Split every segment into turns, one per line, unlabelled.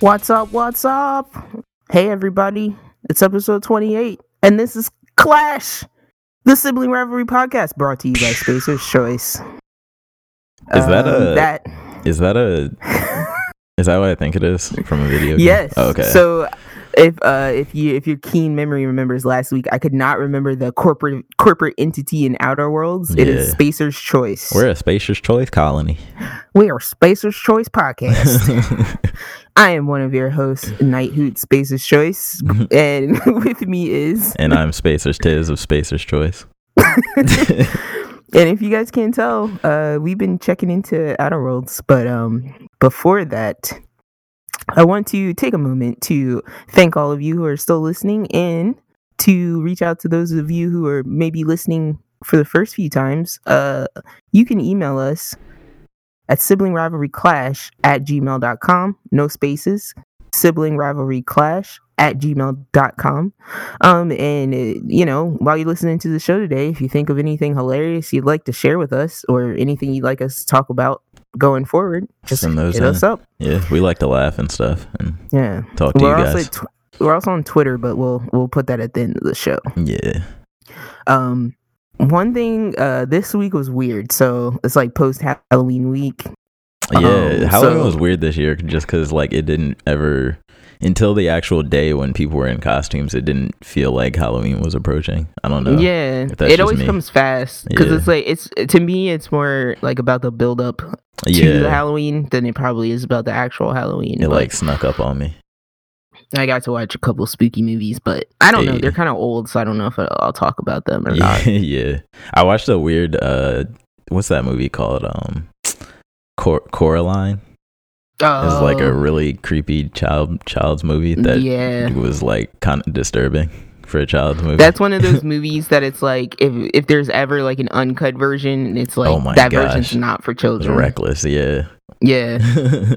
What's up? What's up? Hey, everybody. It's episode 28, and this is Clash, the sibling rivalry podcast brought to you by Spacer's Choice.
Is that
Um,
a-
that?
Is that a? is that what I think it is from a video? game?
Yes.
Oh, okay.
So, if uh, if you if your keen memory remembers last week, I could not remember the corporate corporate entity in Outer Worlds. It is
Yeah.
Spacer's Choice.
we're a Spacer's choice colony.
we are Spacer's Choice podcast. I am one of your hosts, Night Hoot Spacer's Choice, and with me is
and I'm Spacer's Tiz of Spacer's Choice.
And if you guys can't tell, uh, we've been checking into Outer Worlds. But um, before that, I want to take a moment to thank all of you who are still listening and to reach out to those of you who are maybe listening for the first few times. Uh, you can email us at sibling rivalry clash at gmail.com. No spaces. Sibling rivalry clash at gmail.com. Um, and uh, you know, while you're listening to the show today, if you think of anything hilarious you'd like to share with us or anything you'd like us to talk about going forward, just
Send those
hit us up.
Yeah, we like to laugh and stuff and
Yeah.
talk to
We're
you guys.
tw- we're also on Twitter, but we'll we'll put that at the end of the show.
yeah.
Um, one thing uh this week was weird. So it's like post Halloween week.
Yeah,
Um,
Halloween
so-
was weird this year just because like it didn't ever until the actual day when people were in costumes. It didn't feel like Halloween was approaching. I don't know.
yeah, it always
me.
comes fast because
Yeah.
it's like it's to me it's more like about the build up to the
yeah.
Halloween than it probably is about the actual Halloween.
It
but-
like snuck up on me.
I got to watch a couple spooky movies, but I don't know. They're kind of old, so I don't know if I'll, I'll talk about them or not.
Yeah, yeah. I watched a weird uh what's that movie called? Um Cor- Coraline. It's like a
Oh,
really creepy child child's movie that
yeah.
was like kind of disturbing for a child's movie.
That's one of those movies that it's like if if there's ever like an uncut version, it's like
Oh
that
gosh.
version's not for
It's
children.
reckless, yeah.
Yeah,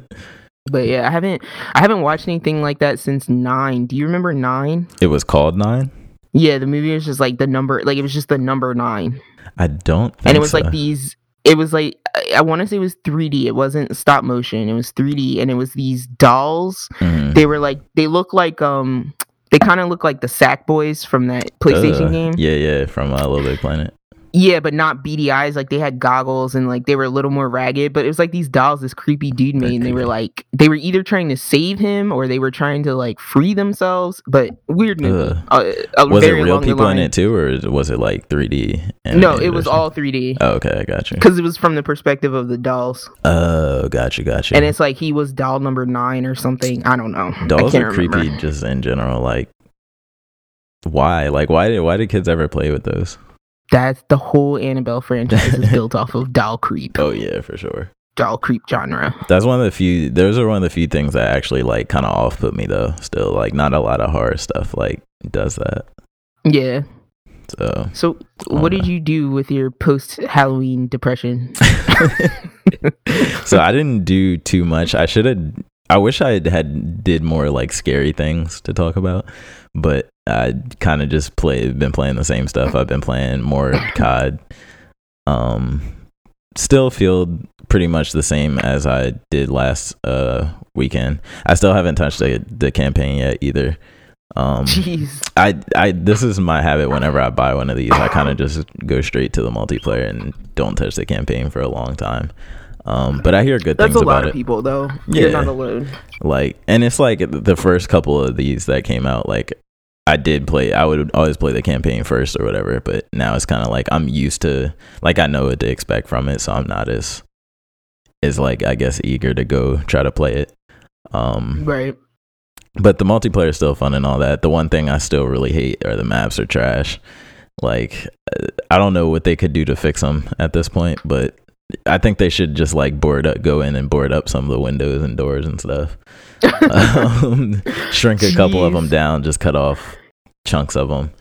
but yeah, I haven't I haven't watched anything like that since Nine. Do you remember Nine?
it was called Nine.
Yeah, the movie was just like the number, like it was just the number nine,
I don't think
and it was
so.
like these. It was like I, I want to say it was 3D. It wasn't stop motion. It was 3D, and it was these dolls
Mhm.
they were like they look like um they kind of look like the sack boys from that playstation
Uh,
game
Yeah, yeah, from uh, Little Big Planet.
Yeah but not beady eyes like they had goggles and like they were a little more ragged but it was like these dolls this creepy dude made and they were like they were either trying to save him or they were trying to like free themselves but weird movie uh, uh,
Was it real people in it too, or was it like 3D?
no it was all 3d
Oh, okay, I got you.
because it was from the perspective of the dolls
Oh, gotcha, gotcha.
and it's like he was doll number nine or something i don't know I
Dolls are
remember.
creepy just in general. Like, why? Like, why did why did kids ever play with those?
That's the whole Annabelle franchise is built off of doll creep,
Oh yeah, for sure.
doll creep genre.
That's one of the few. Those are one of the few things that actually like kind of off put me though. Still, like, not a lot of horror stuff like does that.
Yeah.
So
So, what
no.
did you do with your post Halloween depression?
so I didn't do too much. I should have. I wish I had, did more like scary things to talk about, but I kind of just played. Been playing the same stuff. I've been playing more COD. Um, still feel pretty much the same as I did last uh weekend. I still haven't touched the the campaign yet either. Um,
Jeez.
I I this is my habit whenever I buy one of these. I kind of just go straight to the multiplayer and don't touch the campaign for a long time. Um, but I hear good
That's
things
a lot
about
of
it.
people, though. You're
Yeah.
not alone.
Like, and it's like the first couple of these that came out. Like, I did play. I would always play the campaign first or whatever. But now it's kind of like I'm used to. Like, I know what to expect from it, so I'm not as is like I guess eager to go try to play it. Um,
Right.
but the multiplayer is still fun and all that. The one thing I still really hate are the maps are trash. Like I don't know what they could do to fix them at this point, but I think they should just like board up, go in and board up some of the windows and doors and stuff. um, shrink a couple of them down, just cut off chunks of them.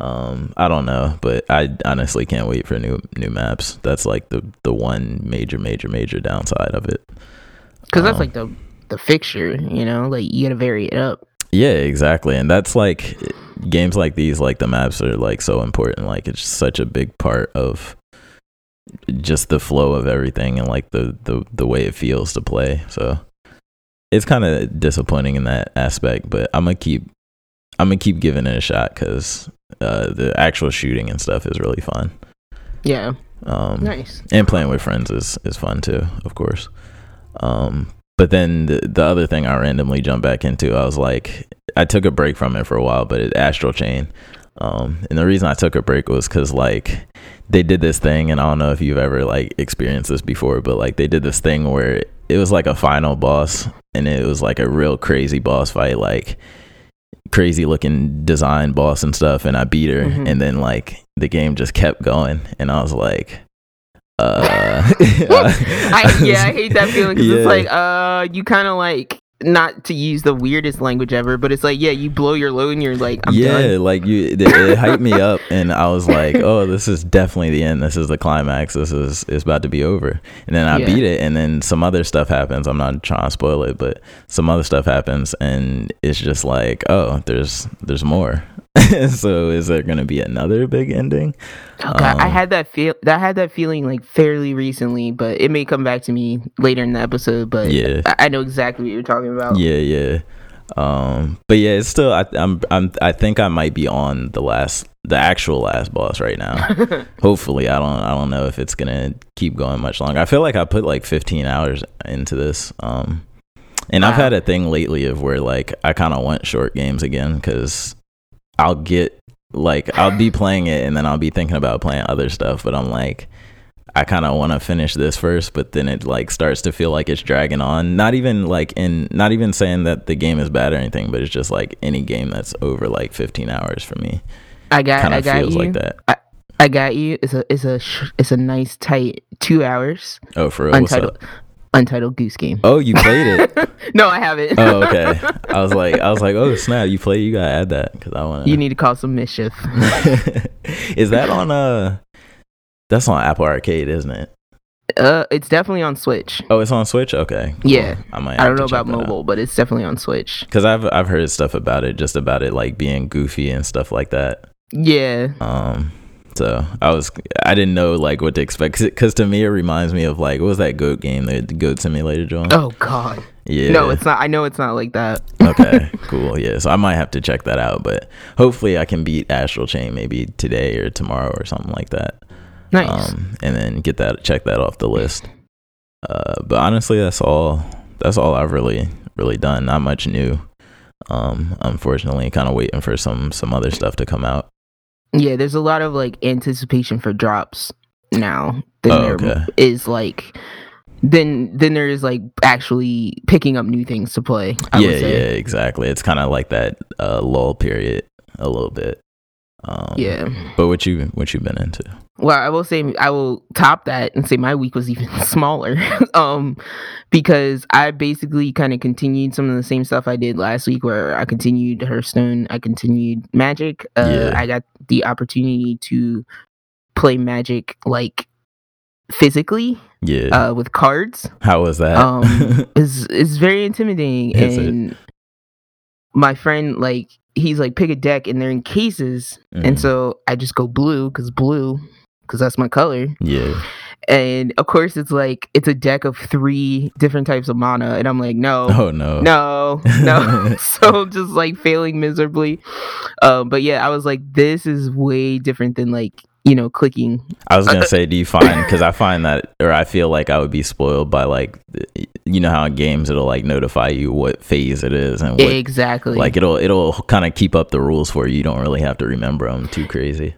Um, I don't know, but I honestly can't wait for new new maps. That's like the the one major major major downside of it.
Because that's
Um,
like the the fixture, you know? Like, you gotta vary it up.
Yeah, exactly. And that's like games like these, like the maps are like so important. Like it's such a big part of just the flow of everything and like the the the way it feels to play. So it's kind of disappointing in that aspect, but I'm gonna keep I'm gonna keep giving it a shot because uh, the actual shooting and stuff is really fun.
Yeah.
Um,
Nice.
and playing with friends is is fun too, of course. Um, but then the the other thing I randomly jumped back into, I was like, I took a break from it for a while, but it Astral Chain. Um, and the reason I took a break was because like they did this thing, and I don't know if you've ever like experienced this before, but like they did this thing where it was like a final boss, and it was like a real crazy boss fight, like crazy looking design boss and stuff, and I beat her,
Mhm.
and then like the game just kept going, and I was like, uh,
I, yeah, I hate that feeling because
Yeah.
it's like, uh, you kind of like not to use the weirdest language ever, but it's like, yeah, you blow your load and you're like, I'm
yeah,
done.
like you, it, it hyped me up, and I was like, "Oh, this is definitely the end. This is the climax. This is it's about to be over." And then I
Yeah.
beat it, and then some other stuff happens. I'm not trying to spoil it, but some other stuff happens, and it's just like, "Oh, there's there's more." so, is there gonna be another big ending?
Oh, God, I
Um,
had that feel. I had that feeling like fairly recently, but it may come back to me later in the episode. But
Yeah.
I, I know exactly what you're talking about.
Yeah, yeah. Um, but yeah, it's still. I, I'm. I'm. I think I might be on the last, the actual last boss right now. Hopefully, I don't. I don't know if it's gonna keep going much longer. I feel like I put like 15 hours into this. Um, and I've had a thing lately of where like I kind of want short games again because I'll get like I'll be playing it and then I'll be thinking about playing other stuff, but I'm like. I kind of want to finish this first, but then it like starts to feel like it's dragging on. Not even like in, not even saying that the game is bad or anything, but it's just like any game that's over like 15 hours for me
I got.
kind
I
of
got
feels
you.
like that.
I got you. It's a. It's a. It's a nice tight two hours.
Oh, for real?
Untitled. Untitled Goose Game.
Oh, you played it.
no, I haven't.
oh, okay. I was like, I was like, oh snap, you play. You gotta add that because I want.
you need to cause some mischief.
is that on uh? That's on Apple Arcade, isn't it?
Uh, it's definitely on Switch.
Oh, it's on Switch. Okay.
Yeah.
I might.
I don't know about mobile, but it's definitely on Switch.
Because I've I've heard stuff about it, just about it like being goofy and stuff like that.
Yeah.
Um, so I was I didn't know like what to expect because to me it reminds me of like what was that goat game, the goat simulator joint?
Oh God.
yeah.
No, it's not. I know it's not like that.
okay, cool. Yeah, so I might have to check that out, but hopefully I can beat Astral Chain maybe today or tomorrow or something like that.
Nice.
Um, and then get that check that off the list. Uh, but honestly, that's all. That's all I've really really done. Not much new. Um, unfortunately, kind of waiting for some some other stuff to come out.
Yeah, there's a lot of like anticipation for drops now. Than
Oh,
there
okay.
is like. Then, then there is like actually picking up new things to play. I
yeah,
would say.
yeah, exactly. It's kind of like that uh, lull period a little bit. Um,
Yeah.
But what you what you been into?
Well, I will say I will top that and say my week was even smaller. um because I basically kind of continued some of the same stuff I did last week where I continued Hearthstone, I continued Magic. Uh
Yeah.
I got the opportunity to play Magic like physically
Yeah.
uh with cards.
How was that?
Um is is very intimidating
Is it?
and my friend like he's like pick a deck and they're in cases
Mhm.
and so I just go blue because blue because that's my color.
yeah.
And of course, it's like it's a deck of three different types of mana, and I'm like, no,
Oh no.
no, no. so just like failing miserably. Um, but yeah, I was like, this is way different than like you know clicking.
I was gonna say, do you find because I find that, or I feel like I would be spoiled by like, you know how in games it'll like notify you what phase it is and what,
exactly.
like it'll it'll kind of keep up the rules for you. You don't really have to remember them too crazy.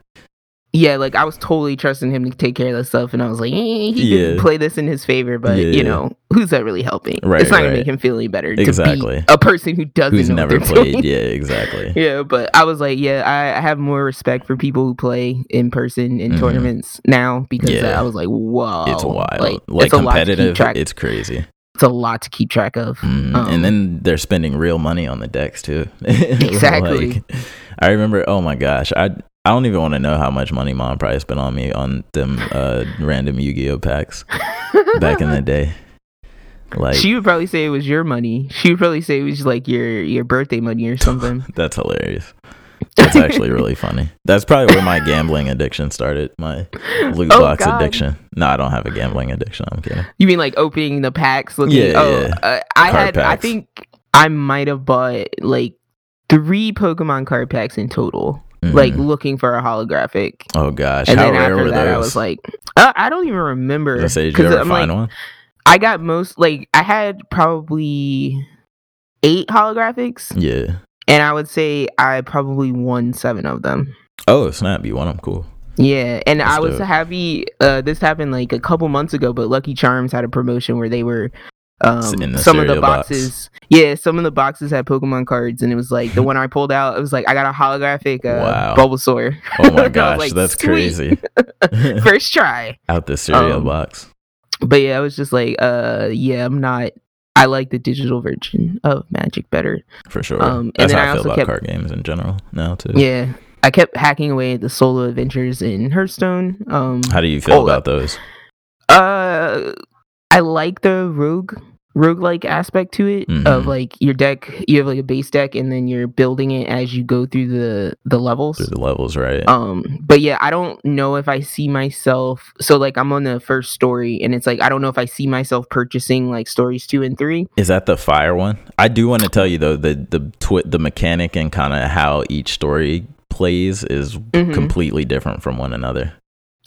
Yeah, like I was totally trusting him to take care of that stuff, and I was like, eh, he
Yeah.
can play this in his favor, but
Yeah,
you know, who's that really helping?
Right,
it's not gonna make him feel any better.
Exactly.
To be a person who doesn't
Who's never played?
doing.
Yeah, exactly.
Yeah, but I was like, yeah, I, I have more respect for people who play in person in
Mhm.
tournaments now because
Yeah.
I was like, whoa,
It's wild.
Like,
Like,
it's a lot to keep
competitive, it's crazy.
It's a lot to keep track of.
Mhm.
Um,
and then they're spending real money on the decks too.
Exactly.
Like, I remember. Oh my gosh, I I don't even want to know how much money Mom probably spent on me on them uh, random Yu-Gi-Oh packs back in the day. Like
she would probably say it was your money. She would probably say it was like your your birthday money or something.
that's hilarious. That's actually really funny. That's probably where my gambling addiction started. My loot
Oh,
box
God.
addiction. No, I don't have a gambling addiction. I'm kidding.
You mean like opening the packs? Looking,
Yeah,
oh,
yeah.
Uh, I
Card
had. I think I might have bought like three Pokemon card packs in total. Like
Mhm.
looking for a holographic,
oh gosh,
and
how
then
rare
after
were
that,
those?
I was like, uh, I don't even remember.
Did you ever
I'm
find
like,
one?
I got most like I had probably eight holographics,
Yeah.
and I would say I probably won seven of them.
Oh snap! You won them. Cool.
Yeah, and
That's
I was
dope.
happy. Uh, this happened like a couple months ago, but Lucky Charms had a promotion where they were. Um, some of the
cereal box.
boxes, yeah, some of the boxes had Pokemon cards, and it was like the one I pulled out. It was like I got a holographic uh,
Wow.
Bulbasaur.
Oh my gosh,
like,
that's crazy.
First try,
Out the cereal
Um,
box
but yeah, I was just like, uh, yeah, I'm not. I like the digital version of Magic better.
for sure.
um, and
that's
then
how
I
I feel
also
about
kept-
card games in general now too.
Yeah, I kept hacking away at the solo adventures in Hearthstone. Um,
How do you feel about those?
Uh, I like the rogue roguelike aspect to it of
Mhm.
like your deck you have like a base deck and then you're building it as you go through the the levels
Through the levels, right?
um but yeah i don't know if i see myself so like i'm on the first story and it's like i don't know if i see myself purchasing like stories two and three
Is that the fire one? I do want to tell you though the the twi- the mechanic and kind of how each story plays is
Mhm.
completely different from one another.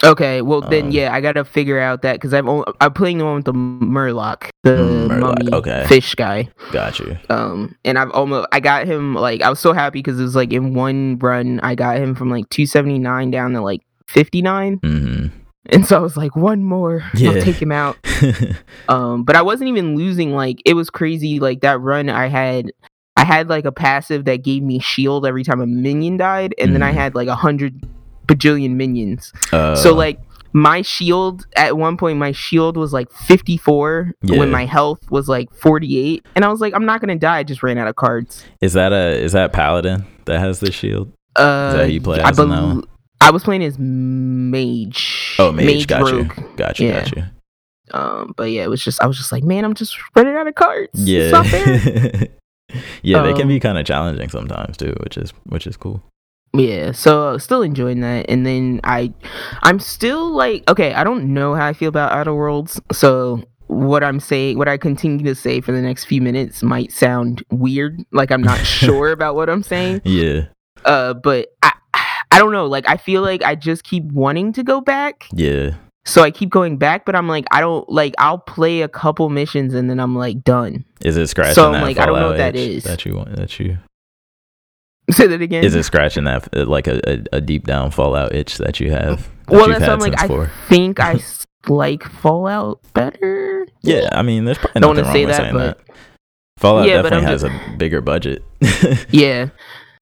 Okay well then
Um,
yeah i gotta figure out that because i'm i'm playing the one with the murloc the
Mm, Murloc,
mummy
okay.
fish guy
Got you.
um and i've almost i got him like i was so happy because it was like in one run i got him from like 279 down to like 59
hmm
and so i was like one more
Yeah.
i'll take him out um but i wasn't even losing like it was crazy like that run i had i had like a passive that gave me shield every time a minion died and then i
Mhm.
had like a hundred bajillion minions
uh,
so like my shield at one point my shield was like 54
Yeah.
when my health was like 48 and i was like i'm not gonna die i just ran out of cards
is that a is that paladin that has the shield?
uh
that who you play
I,
as in that
bel-
one?
I was playing as mage
Oh, mage, got
rogue.
you, got you,
Yeah.
got you.
um but yeah it was just i was just like man i'm just running out of cards
Yeah, yeah, they can
Um,
be kind of challenging sometimes too, which is which is cool.
Yeah, so uh, still enjoying that, and then I, I'm still like, okay, I don't know how I feel about Outer Worlds, so what I'm saying, what I continue to say for the next few minutes might sound weird, like I'm not sure about what I'm saying,
Yeah,
uh, but I, I don't know, like I feel like I just keep wanting to go back,
yeah,
so I keep going back, but I'm like, I don't like, I'll play a couple missions and then I'm like done.
is it scratching
So I'm
that
like, I don't know what that is.
that you want that you
Say that again.
is it scratching that uh, like a, a, a deep down Fallout itch that you have? That
well, that's I'm like.
since
I think I like Fallout better.
Yeah, I mean, there's probably nothing wrong
say
with
that,
saying
but-
that. Fallout
Yeah,
definitely has a bigger budget.
Yeah.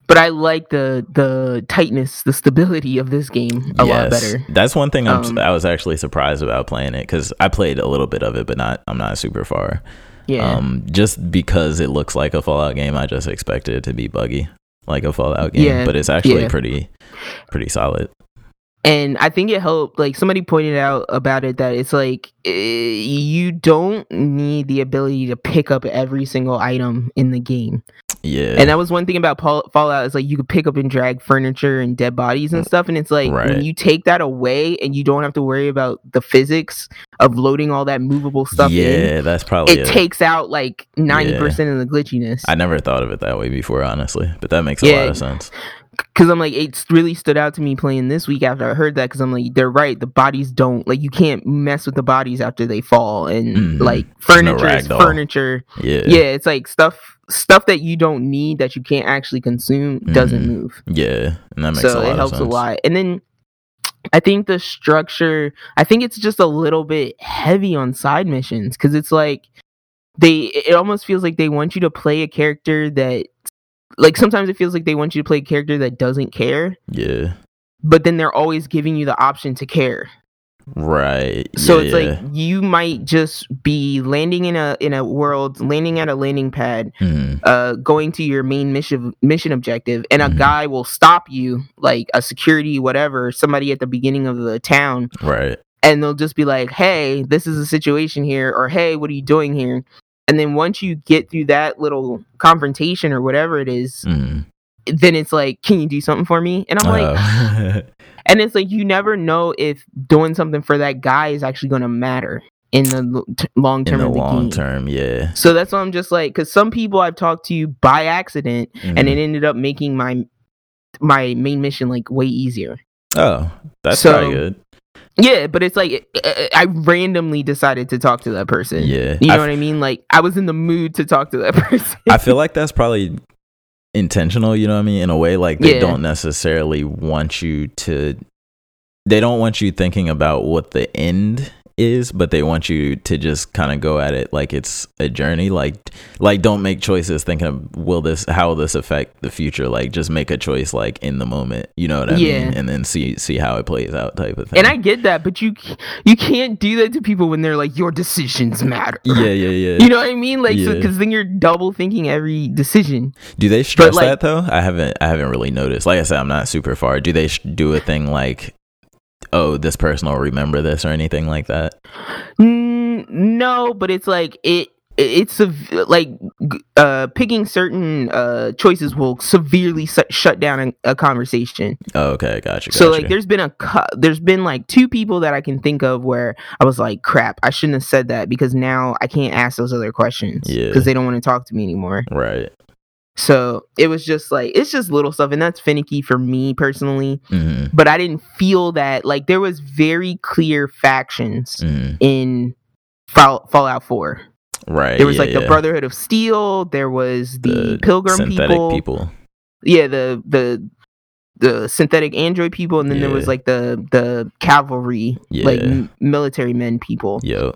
But I like the the tightness, the stability of this game a lot better.
That's one thing I'm,
Um,
I was actually surprised about playing it because I played a little bit of it, but not I'm not super far.
Yeah.
Um, just because it looks like a Fallout game, I just expected it to be buggy like a Fallout game,
Yeah,
but it's actually
yeah.
pretty pretty solid.
And I think it helped like somebody pointed out about it that it's like eh, you don't need the ability to pick up every single item in the game.
Yeah,
And that was one thing about Fallout is like you could pick up and drag furniture and dead bodies and stuff and it's like
Right.
when you take that away and you don't have to worry about the physics of loading all that movable stuff in.
yeah, that's probably
It
it.
takes out like 90% of the glitchiness.
I never thought of it that way before, honestly, but that makes a
Yeah.
lot of sense.
Because I'm like, it's really stood out to me playing this week after I heard that. Because I'm like, they're right. The bodies don't like you can't mess with the bodies after they fall, and
Mhm.
like
There's no
furniture is furniture.
Yeah,
Yeah, it's like stuff stuff that you don't need that you can't actually consume doesn't
Mhm.
move.
yeah, and that makes
So
a lot
it helps
of
a lot. And then I think the structure, I think it's just a little bit heavy on side missions because it's like they, it almost feels like they want you to play a character that, like sometimes it feels like they want you to play a character that doesn't care,
Yeah,
but then they're always giving you the option to care.
right.
So
yeah,
it's
yeah.
like you might just be landing in a in a world, landing at a landing pad,
Mhm.
uh going to your main mission mission objective and a
Mhm.
guy will stop you like a security whatever somebody at the beginning of the town
right.
and they'll just be like hey this is a situation here or hey what are you doing here and then once you get through that little confrontation or whatever it is
Mhm.
then it's like, can you do something for me? And I'm like,
Oh.
and it's like you never know if doing something for that guy is actually going to matter in the t- long
in
term
the
of the
long
game.
term, yeah.
So that's why I'm just like, because some people I've talked to by accident, and
Mhm.
it ended up making my my main mission like way easier.
oh, that's
So-
good.
Yeah, but it's like I I randomly decided to talk to that person.
Yeah,
You know
I,
what I mean? Like I was in the mood to talk to that person.
I feel like that's probably intentional. You know what I mean? In a way, like they
Yeah.
don't necessarily want you to. They don't want you thinking about what the end is, but they want you to just kind of go at it like it's a journey. Like, like don't make choices thinking of will this how will this affect the future. Like, just make a choice like in the moment. You know what I
Yeah.
mean? And then see see how it plays out, type of thing.
and I get that, but you you can't do that to people when they're like your decisions matter.
yeah, yeah, yeah.
You know what I mean? Like,
Yeah.
because then you're double thinking every decision.
Do they stress
like-
that though? I haven't. I haven't really noticed. Like I said, I'm not super far. Do they sh- do a thing like, oh, this person will remember this or anything like that?
Mm, no, but it's like it. It's like uh, picking certain uh, choices will severely su- shut down a, a conversation.
Oh, okay, gotcha.
So like, there's been a cou- there's been like two people that I can think of where I was like, crap, I shouldn't have said that because now I can't ask those other questions
Yeah.
because they don't want to talk to me anymore.
right.
So it was just like it's just little stuff, and that's finicky for me personally.
hmm
But I didn't feel that like there was very clear factions
hmm
in Fall- Fallout Four.
Right.
There was
yeah,
like the
yeah.
Brotherhood of Steel. There was the,
The
Pilgrim people.
people.
Yeah, the the the synthetic android people, and then there was like the the cavalry, like m- military men people.
Yo,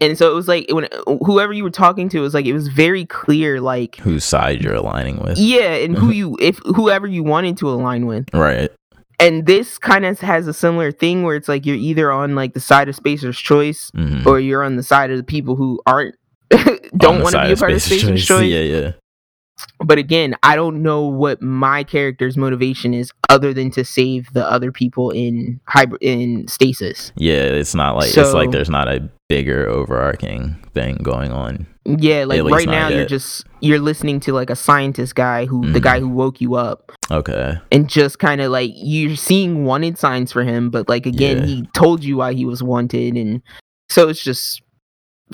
And so it was like when whoever you were talking to it was like it was very clear, like
whose side you're aligning with?
yeah, and who you if whoever you wanted to align with.
Right.
And this kind of has a similar thing where it's like you're either on like the side of Spacer's Choice
hmm
or you're on the side of the people who aren't don't want to be a part of Spacer's Choice.
Yeah, yeah.
But again, I don't know what my character's motivation is other than to save the other people in hybrid in stasis.
Yeah, it's not like it's like there's not a bigger overarching thing going on.
Yeah, like right now you're just you're listening to like a scientist guy who the
Mhm.
guy who woke you up
Okay.
and just kind of like you're seeing wanted signs for him, but like again
Yeah.
he told you why he was wanted and so it's just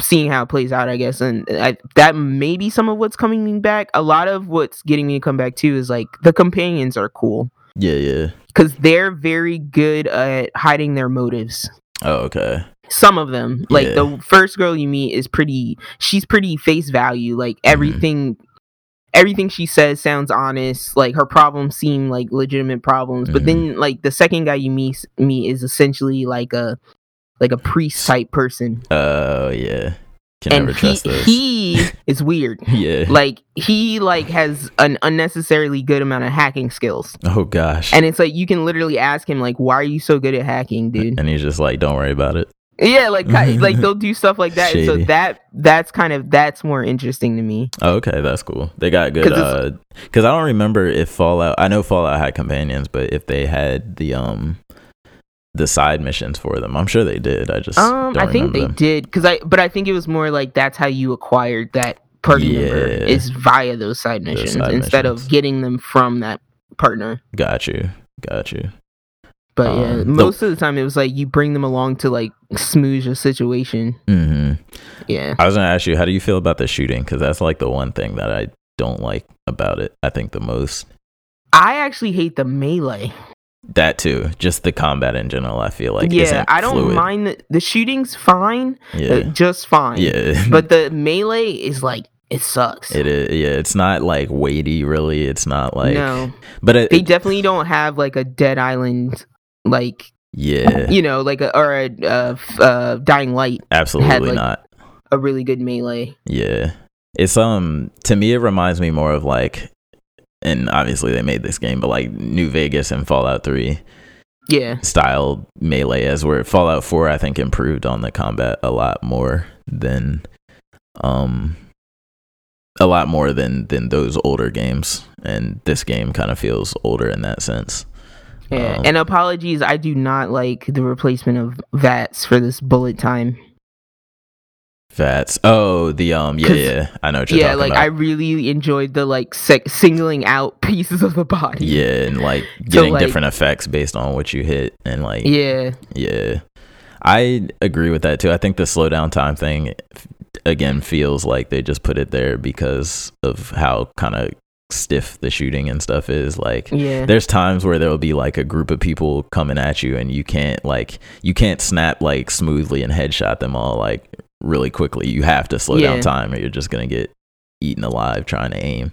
seeing how it plays out, I guess. And I, that may be some of what's coming me back. A lot of what's getting me to come back too is like the companions are cool.
Yeah, yeah.
because they're very good at hiding their motives.
Oh, okay.
Some of them, like
Yeah.
the first girl you meet, is pretty. She's pretty face value. Like
Mm-hmm.
everything, everything she says sounds honest. Like her problems seem like legitimate problems. But
Mm-hmm.
then, like the second guy you meet, meet is essentially like a like a priest type person,
Oh, yeah. Can
and
never
he
trust those.
he is weird.
yeah.
Like he like has an unnecessarily good amount of hacking skills.
oh gosh.
And it's like you can literally ask him like, "Why are you so good at hacking, dude?"
and he's just like, don't worry about it.
Yeah, like like they'll do stuff like that. So that that's kind of that's more interesting to me.
Oh, okay, that's cool. They got good.
'Cause
Uh, because I don't remember if Fallout. I know Fallout had companions, but if they had the um the side missions for them, I'm sure they did. I just
Um, I think they
them.
did because I but I think it was more like that's how you acquired that party member
Yeah.
is via those side missions
side
instead
missions.
of getting them from that partner.
Got you. Got you.
But yeah,
Um, the-
most of the time it was like you bring them along to like smooth a situation.
hmm
Yeah.
I was gonna ask you, how do you feel about the shooting? Because that's like the one thing that I don't like about it. I think the most
I actually hate the melee.
That too. Just the combat in general. I feel like
yeah,
isn't
I don't
fluid.
mind the, the shooting's fine, uh,
Yeah.
just fine.
Yeah.
But the melee is like it sucks.
It is, yeah, it's not like weighty, really. It's not like,
no,
but it,
they definitely don't have like a Dead Island, like
yeah,
you know, like a or a uh, uh, Dying Light,
absolutely
like-
not.
a really good melee.
Yeah, it's um to me it reminds me more of like, and obviously they made this game, but like New Vegas and Fallout Three
Yeah,
style melee, as where Fallout Four I think improved on the combat a lot more than, um, a lot more than than those older games, and this game kind of feels older in that sense.
yeah.
Um,
and apologies, I do not like the replacement of VATS for this bullet time.
VATS. Oh, the um, yeah, yeah. I know what you're
yeah,
talking
like
about.
I really enjoyed the like sec- singling out pieces of the body.
yeah, and like getting
like-
different effects based on what you hit, and like
Yeah.
Yeah. I agree with that too. I think the slowdown time thing again feels like they just put it there because of how kind of stiff the shooting and stuff is like
Yeah.
there's times where there'll be like a group of people coming at you and you can't like you can't snap like smoothly and headshot them all like really quickly you have to slow down time or you're just gonna get eaten alive trying to aim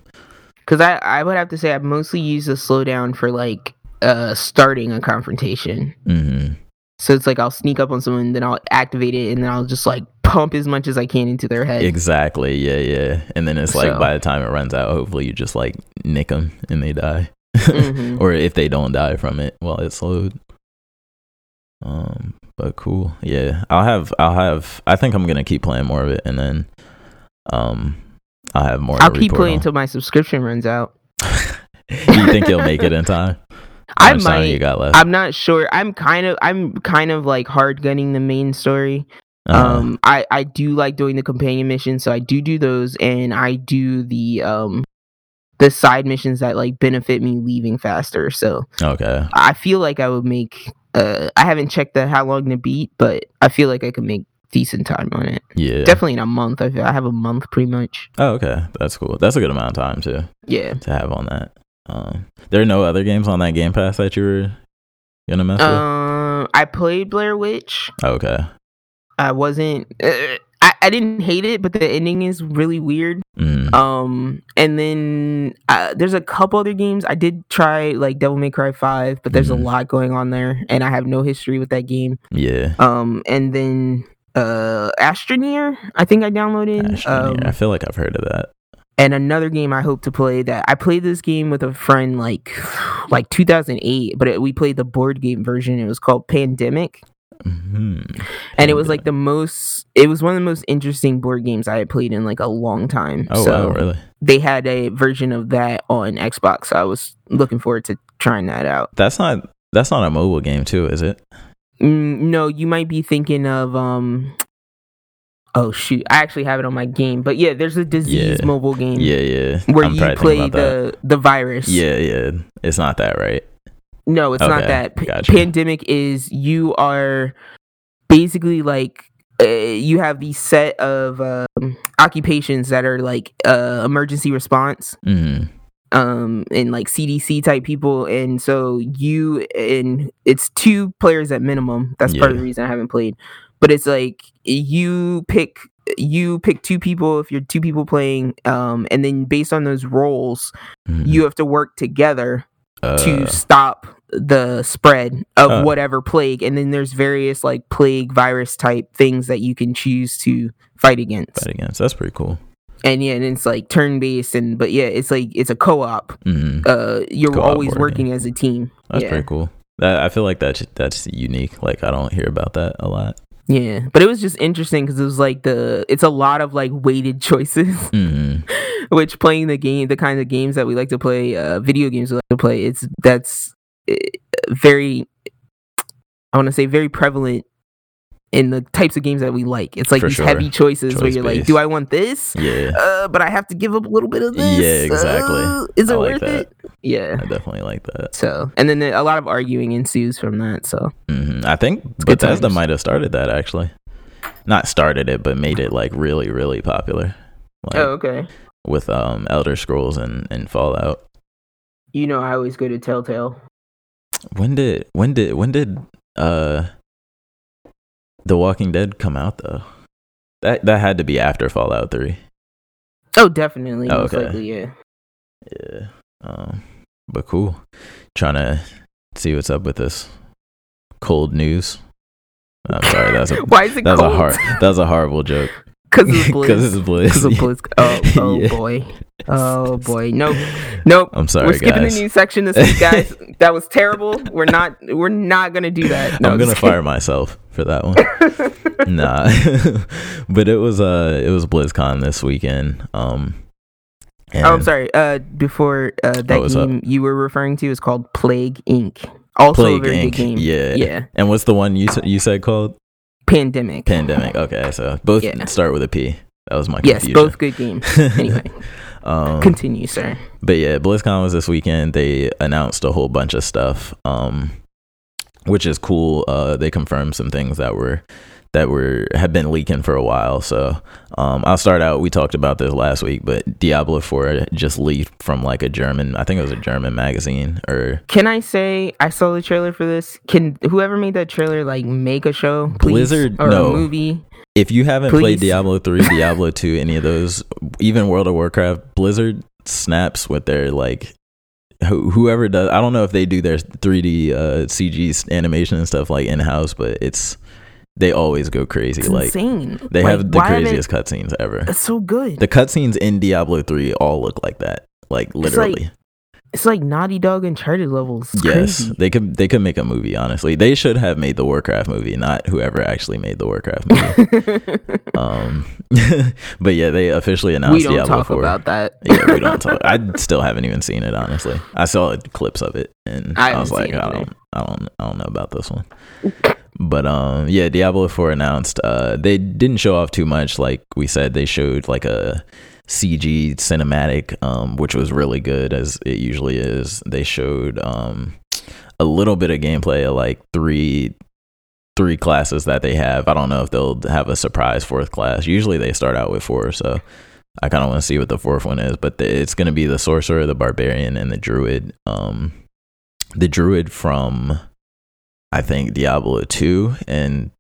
Because I, I would have to say I mostly use the slowdown for like uh starting a confrontation.
hmm
So it's like I'll sneak up on someone, then I'll activate it, and then I'll just like pump as much as I can into their head.
exactly yeah yeah and then it's like
So-
by the time it runs out hopefully you just like nick them and they die
Mhm.
or if they don't die from it while it's slowed. Um, but cool. Yeah, I'll have I'll have I think I'm gonna keep playing more of it, and then um, I'll have more.
I'll keep playing
on.
until my subscription runs out.
Do you think you'll make it in time?
I might.
you got left?
I'm not sure. I'm kind of I'm kind of like hard gunning the main story.
Uh-huh.
Um, I I do like doing the companion missions, so I do do those, and I do the um the side missions that like benefit me leaving faster. So
okay.
I feel like I would make. Uh, I haven't checked the how long to beat, but I feel like I could make decent time on it.
Yeah.
Definitely in a month. I feel I have a month pretty much.
Oh, okay. That's cool. That's a good amount of time too
Yeah.
to have on that. Um, there are no other games on that Game Pass that you were gonna mess with.
Um, I played Blair Witch.
Okay.
I wasn't. Uh, I I didn't hate it, but the ending is really weird.
Mm.
Um, and then uh, there's a couple other games I did try, like Devil May Cry Five, but there's
Mhm.
a lot going on there, and I have no history with that game.
Yeah.
Um, and then uh, Astroneer, I think I downloaded.
Astroneer. I
Um,
feel like I've heard of that.
and another game I hope to play that I played this game with a friend like like 2008, but it, we played the board game version. It was called Pandemic.
Hmm
and it was like the most it was one of the most interesting board games i had played in like a long time
Oh
so
wow, really?
they had a version of that on xbox so i was looking forward to trying that out
That's not that's not a mobile game too, is it?
mm, no you might be thinking of um oh shoot i actually have it on my game but yeah there's a disease
Yeah.
mobile game
Yeah, yeah.
where
I'm
you play the the virus.
Yeah, yeah. It's not that, right?
No, it's not that. P-
gotcha.
Pandemic is you are basically like uh, you have these set of um, occupations that are like uh, emergency response
hmm
um and like CDC type people. And so you and it's two players at minimum. That's part of the reason I haven't played. But it's like you pick you pick two people if you're two people playing um and then based on those roles you have to work together
uh,
to stop the spread of
Uh.
whatever plague and then there's various like plague virus type things that you can choose to fight against
fight against. That's pretty cool.
and yeah and it's like turn based and but yeah it's like it's a co-op
hmm
uh you're
Co-op
always working as a team
That's
yeah
pretty cool. That I feel like that's that's unique. Like I don't hear about that a lot.
Yeah but it was just interesting because it was like the it's a lot of like weighted choices.
Hmm
which playing the game the kind of games that we like to play uh video games we like to play it's that's uh, very i want to say very prevalent in the types of games that we like it's like
For
these
sure.
heavy choices where you're like do i want this
Yeah,
uh but i have to give up a little bit of this
Yeah, exactly.
Uh, is it
like
worth
that.
it yeah
I definitely like that.
so and then a lot of arguing ensues from that so
hmm I think
good
Bethesda might have started that actually. Not started it, but made it like really, really popular. Like
oh okay
with um Elder Scrolls and, and Fallout.
you know i always go to telltale
When did when did when did uh The Walking Dead come out though? That that had to be after Fallout 3.
oh definitely
Oh, okay.
likely yeah
Yeah. Um but cool. Trying to see what's up with this cold news. I'm sorry, that's a
why is it
that's a
cold
hard that's a horrible joke.
because of Blizz.
Because it's
of Blizz. Oh, oh
Yeah.
boy. Oh boy. Nope. Nope.
I'm sorry,
we're skipping
guys.
the news section this week, guys. that was terrible. We're not. We're not gonna do that. No,
I'm gonna fire myself for that one. nah, but it was uh it was BlizzCon this weekend. Um, and
oh, I'm sorry. Uh, before uh, that
Oh, up?
game you were referring to is called Plague Inc. Also
Plague
a very
Inc.
good game.
Yeah,
Yeah.
And what's the one you you said called?
Pandemic.
Pandemic. Okay, so both
Yeah.
start with a P. That was my
Yes, both good games. Anyway,
um,
continue, sir.
but yeah, BlizzCon was this weekend. They announced a whole bunch of stuff, um, which is cool. Uh, they confirmed some things that were that were have been leaking for a while. So um, I'll start out. We talked about this last week, but Diablo Four just leaked from like a German. I think it was a German magazine or
Can I say I saw the trailer for this? Can whoever made that trailer like make a show, please,
Blizzard?
or
No.
a movie?
if you haven't played Diablo 3, Diablo 2, any of those, even World of Warcraft, Blizzard snaps with their like whoever does I don't know if they do their 3D uh CG animation and stuff like in house, but it's they always go crazy.
It's
like
insane.
they
Like,
have the craziest cutscenes ever.
It's so good.
The cutscenes in Diablo 3 all look like that. Like literally.
It's like Naughty Dog Uncharted levels. It's
yes.
crazy.
They could they could make a movie, honestly. They should have made the Warcraft movie, not whoever actually made the Warcraft movie. um but yeah, they officially announced
we don't
Diablo
talk
4.
about that.
yeah, we don't talk. I still haven't even seen it. Honestly, I saw clips of it, and
I
I, was like, I don't, I don't, I don't know about this one. But um, yeah, Diablo Four announced. Uh, they didn't show off too much. Like we said, they showed like a CG cinematic, um, which was really good as it usually is. They showed um a little bit of gameplay of like three three classes that they have. I don't know if they'll have a surprise fourth class. Usually they start out with four, so I kind of want to see what the fourth one is. But the, it's going to be the sorcerer, the barbarian, and the druid. Um, the druid from I think Diablo two, and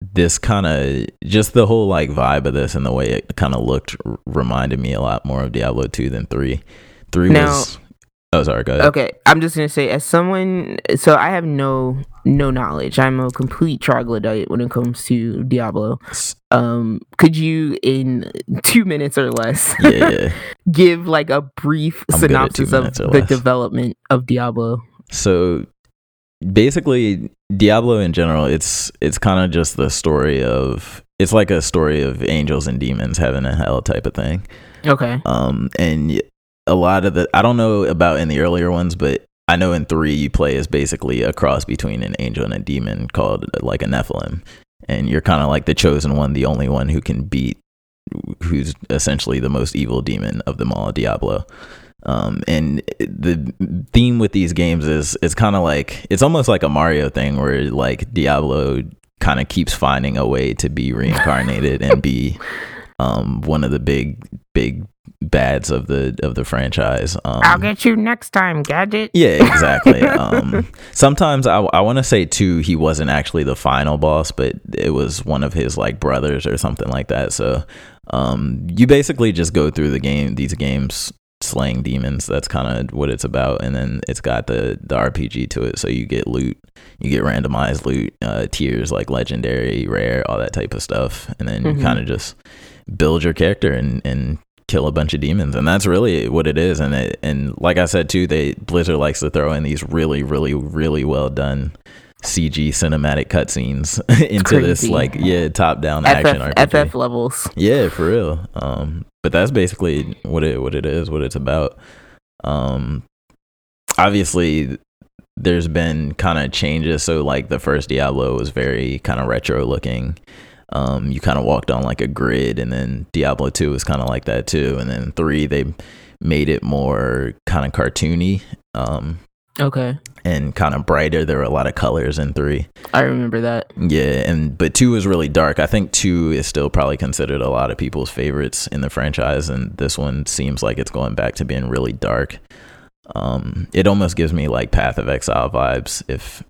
this kind of just the whole like vibe of this and the way it kind of looked r- reminded me a lot more of Diablo two than three. Three
Now-
was oh sorry, go ahead.
Okay, I'm just gonna say, as someone, so I have no no knowledge. I'm a complete troglodyte when it comes to Diablo. Um, could you, in two minutes or less,
Yeah, yeah.
give like a brief
I'm good at two
synopsis of the
less.
development of Diablo?
So basically Diablo in general it's it's kind of just the story of it's like a story of angels and demons heaven and hell type of thing.
Okay,
Um and a lot of the I don't know about in the earlier ones but I know in 3 you play as basically a cross between an angel and a demon called like a Nephilim. And you're kind of like the chosen one the only one who can beat who's essentially the most evil demon of them all Diablo um, and the theme with these games is it's kind of like it's almost like a Mario thing where like Diablo kind of keeps finding a way to be reincarnated and be um, one of the big big bads of the of the franchise. Um,
I'll get you next time, gadget.
yeah, exactly. um, sometimes I, I want to say too, he wasn't actually the final boss, but it was one of his like brothers or something like that. So, um, you basically just go through the game, these games, slaying demons. That's kind of what it's about, and then it's got the the RPG to it. So you get loot, you get randomized loot, uh, tiers like legendary, rare, all that type of stuff, and then
Mhm.
you kind of just build your character and and kill a bunch of demons and that's really what it is and it, and like I said too they Blizzard likes to throw in these really really really well done CG cinematic cutscenes into this like yeah top down action
FF,
RPG
FF levels.
yeah for real um but that's basically what it what it is what it's about. Um obviously there's been kind of changes. So like the first Diablo was very kind of retro looking. Um you kind of walked on like a grid and then Diablo 2 was kind of like that too. And then 3 they made it more kind of cartoony. Um
Okay,
and kind of brighter there were a lot of colors in 3
I remember that.
yeah, and but two is really dark. I think two is still probably considered a lot of people's favorites in the franchise, and this one seems like it's going back to being really dark. Um, it almost gives me like Path of Exile vibes, if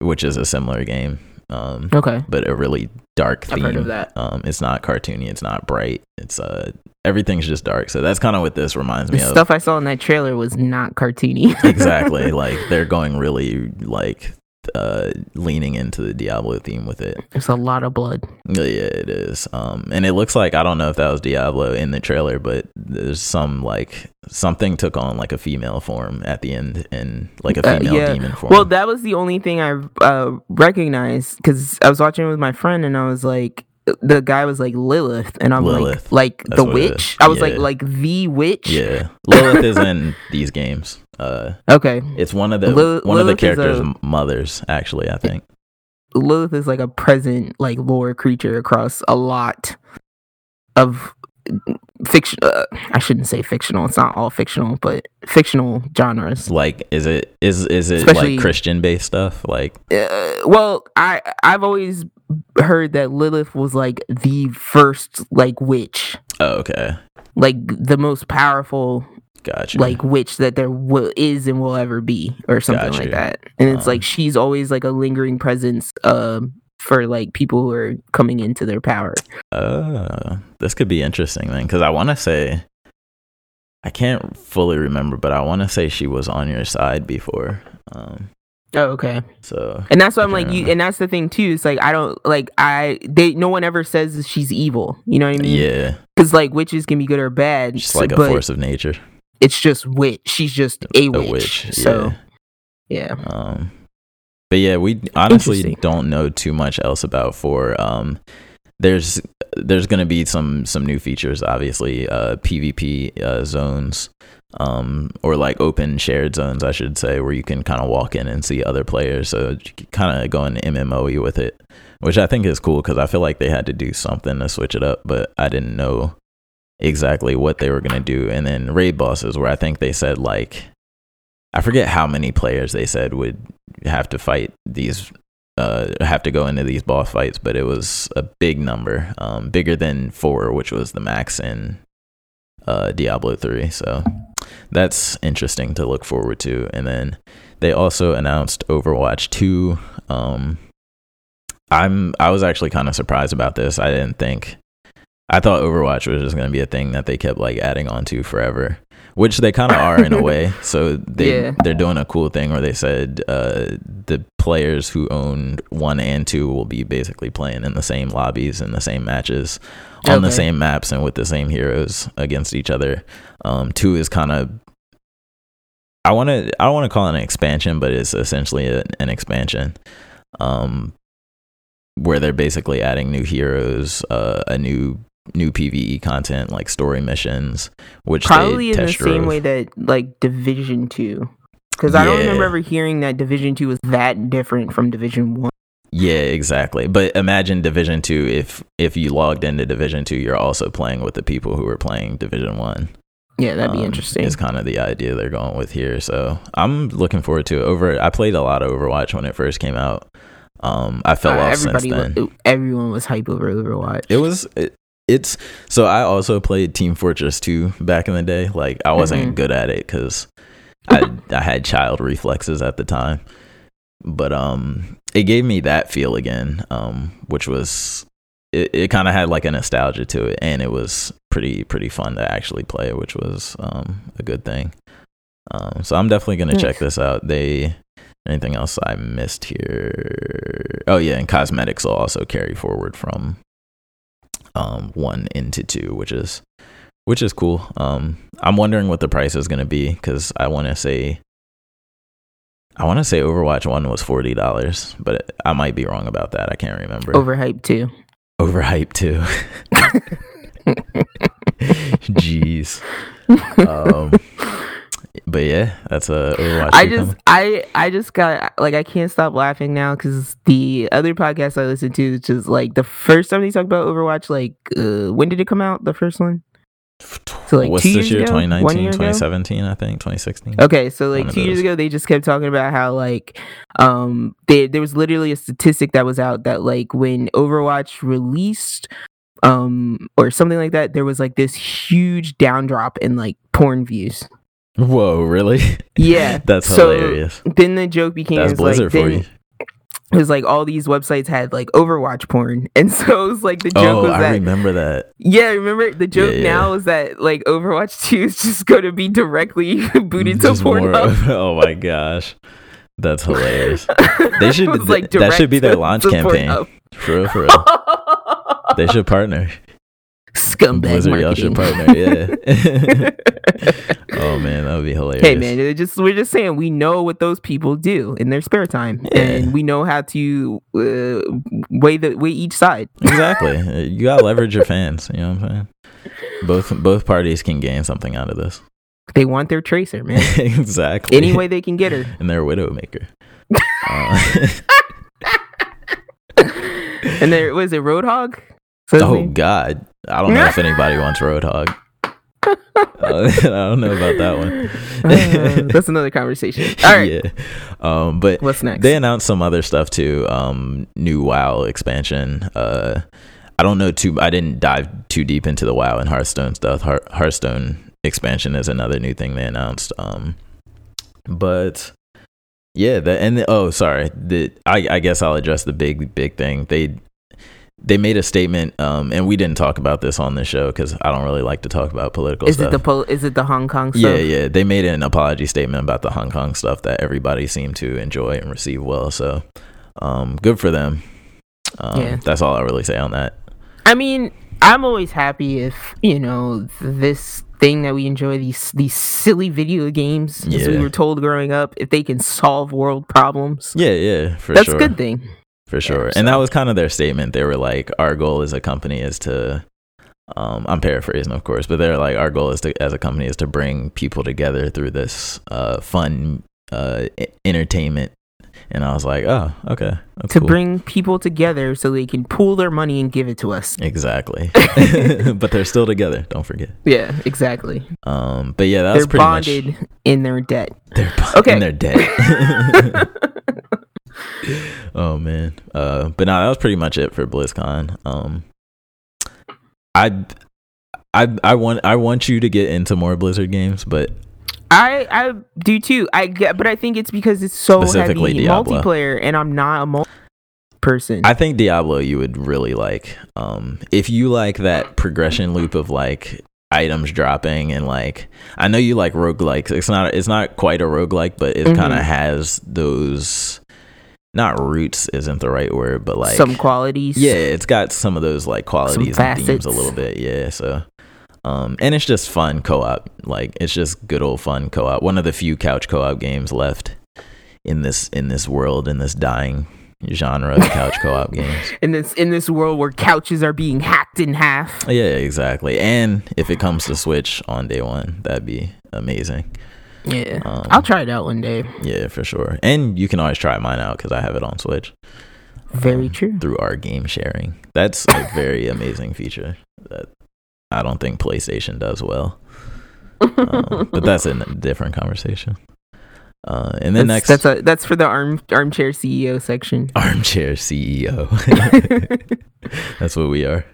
which is a similar game, um,
Okay,
but a really dark
I've
theme.
heard of that.
Um, it's not cartoony, it's not bright. It's uh, everything's just dark. So that's kind of what this reminds
The
me of.
stuff I saw in that trailer was not cartoony.
exactly, like they're going really like uh leaning into the Diablo theme with it.
There's a lot of blood.
Yeah, yeah, it is. Um, and it looks like I don't know if that was Diablo in the trailer, but there's some like something took on like a female form at the end, and like a
Uh,
female
yeah.
demon form.
Well, that was the only thing I uh, recognized because I was watching it with my friend, and I was like, the guy was like Lilith, and I'm
Lilith.
like, like
That's
the witch. I was like, like the witch.
yeah, Lilith is in these games. Uh,
Okay.
it's one of the one of the characters'
a-
mothers, actually. I think.
Lilith is like a present like lore creature across a lot of fiction. Uh, I shouldn't say fictional. It's not all fictional, but fictional genres.
Like, is it is is it
Especially-
like Christian based stuff? Like,
Uh, well, I I've always heard that Lilith was like the first like witch,
oh, okay,
like the most powerful
gotcha.
like witch that there will, is and will ever be or something
Got
like that. And it's
Um,
like she's always like a lingering presence um for like people who are coming into their power.
Uh, this could be interesting then, because I want to say, I can't fully remember, but I want to say she was on your side before. Um,
oh okay.
so
and that's why i'm like you and that's the thing too it's like i don't like i they no one ever says she's evil you know what i mean?
Yeah,
because like witches can be good or bad
just
so-
like a force of nature,
it's just witch she's just a
a
witch,
witch.
so
yeah.
yeah
Um, but yeah, we honestly don't know too much else about four. Um, there's there's gonna be some some new features, obviously, uh, PvP uh, zones, um, or like open shared zones, I should say, where you can kind of walk in and see other players. So kind of going MMOE with it, which I think is cool because I feel like they had to do something to switch it up, but I didn't know exactly what they were gonna do. And then raid bosses, where I think they said like. I forget how many players they said would have to fight these uh have to go into these boss fights but it was a big number um bigger than 4 which was the max in uh Diablo 3 so that's interesting to look forward to and then they also announced Overwatch 2 um I'm I was actually kind of surprised about this I didn't think I thought Overwatch was just going to be a thing that they kept like adding on to forever which they kind of are in a way. So they
Yeah.
they're doing a cool thing where they said uh, the players who own one and two will be basically playing in the same lobbies and the same matches on the same maps and with the same heroes against each other. Um, two is kind of I want to I don't want to call it an expansion, but it's essentially a, an expansion. Um, where they're basically adding new heroes, uh, a new new PVE content like story missions, which
probably in the same
drove.
way that like division 2 because i don't remember ever hearing that division 2 was that different from division 1
Yeah, exactly. But imagine Division Two if if you logged into Division Two, you're also playing with the people who were playing Division One.
yeah that'd be
Um,
interesting
Is kind of the idea they're going with here. So I'm looking forward to it. Over, I played a lot of Overwatch when it first came out. Um, I fell
Uh,
off since then.
wa- everyone was hype over overwatch
It was it, it's so I also played Team Fortress 2 back in the day. Like I wasn't
Mhm.
good at it cuz I I had child reflexes at the time. But um it gave me that feel again um which was it, it kind of had like a nostalgia to it and it was pretty pretty fun to actually play which was um a good thing. Um so I'm definitely going to check this out. They anything else I missed here? Oh yeah, and cosmetics will also carry forward from um one into two, which is which is cool. Um I'm wondering what the price is going to be cuz I want to say I want to say Overwatch 1 was $40, but I might be wrong about that. I can't remember.
overhyped two.
Overhyped two. Jeez. Um but yeah, that's a Overwatch.
I just,
coming.
I, I just got like I can't stop laughing now because the other podcast I listened to, which is like the first time they talked about Overwatch, like uh, when did it come out? The first one. So like
What's
two
this
years
year?
ago? One
2019,
year ago?
2017, I think, 2016.
Okay, so like
One
two years ago, they just kept talking about how like um they, there was literally a statistic that was out that like when Overwatch released um or something like that, there was like this huge down drop in like porn views.
Whoa, really?
Yeah,
That's
so
hilarious.
Then the joke became
That's
is, like,
Blizzard for
then-
you.
it was like all these websites had like Overwatch porn, and so it was like the joke
Oh,
was
I
that I
remember that.
yeah, remember the joke
Yeah, yeah.
now is that like Overwatch Two is just going to be directly booted to
Just more
Pornhub.
oh my gosh. That's hilarious. They should-
like,
that should be their launch campaign. For real, for real. They should partner.
Scumbag
Blizzard, y'all should partner. Yeah. oh man, that would be hilarious.
Hey man, it just we're just saying we know what those people do in their spare time,
Yeah.
and we know how to uh, weigh the weigh each side.
Exactly. You gotta leverage your fans. You know what I'm saying? Both both parties can gain something out of this.
They want their tracer, man.
exactly.
Any way they can get her.
and they're widowmaker. uh,
And there was it Roadhog. So
oh God, I don't know if anybody wants Roadhog. Uh, I don't know about that one.
Uh, that's another conversation. All right,
Yeah. Um, but
what's next?
they announced some other stuff too. Um, new WoW expansion. Uh, I don't know too. I didn't dive too deep into the WoW and Hearthstone stuff. Heart, Hearthstone expansion is another new thing they announced. Um, but yeah, the and the, oh, sorry. The I I guess I'll address the big big thing. They they made a statement, um, and we didn't talk about this on the show because I don't really like to talk about political
is
stuff.
it the pol- is it the Hong Kong stuff?
Yeah, yeah. They made an apology statement about the Hong Kong stuff that everybody seemed to enjoy and receive well. So, um, good for them. Um,
Yeah.
That's all I really say on that.
I mean, I'm always happy if you know this thing that we enjoy these these silly video games, as we were told growing up, if they can solve world problems,
Yeah, yeah, for
that's
sure.
a good thing.
For sure.
so-
And that was kind of their statement. They were like, our goal as a company is to, um, I'm paraphrasing, of course, but they're like, our goal is to, as a company, is to bring people together through this uh, fun uh, entertainment. And I was like, oh, okay.
To
cool.
bring people together so they can pool their money and give it to us.
Exactly. but they're still together. Don't forget.
Yeah, exactly.
Um, but yeah, that
They're
was pretty
bonded
much.
in their debt.
They're bonded
Okay.
and they're dead. oh man. Uh, but no, that was pretty much it for BlizzCon. Um, I, I, I want, I want you to get into more Blizzard games, but
I I do too. I get, but I think it's because it's so
Specifically
heavy
Diablo.
multiplayer, and I'm not a multi person.
I think Diablo you would really like. Um, if you like that progression loop of like items dropping and like I know you like roguelikes. It's not it's not quite a roguelike, but it kind of has those not roots isn't the right word, but like
some qualities.
Yeah, it's got some of those like qualities and themes a little bit. Yeah, so um and it's just fun co-op. Like it's just good old fun co-op. One of the few couch co-op games left in this in this world in this dying genre of couch co-op games.
in this in this world where couches are being hacked in half.
Yeah, exactly. And if it comes to Switch on day 1, that'd be amazing.
Yeah,
Um,
I'll try it out one day.
Yeah, for sure. And you can always try mine out cuz I have it on Switch.
Very
um,
true.
through our game sharing. That's a very amazing feature that I don't think PlayStation does well. Um, but that's a different conversation. Uh, and then
that's,
next,
that's a that's for the arm armchair CEO section.
armchair CEO. that's what we are.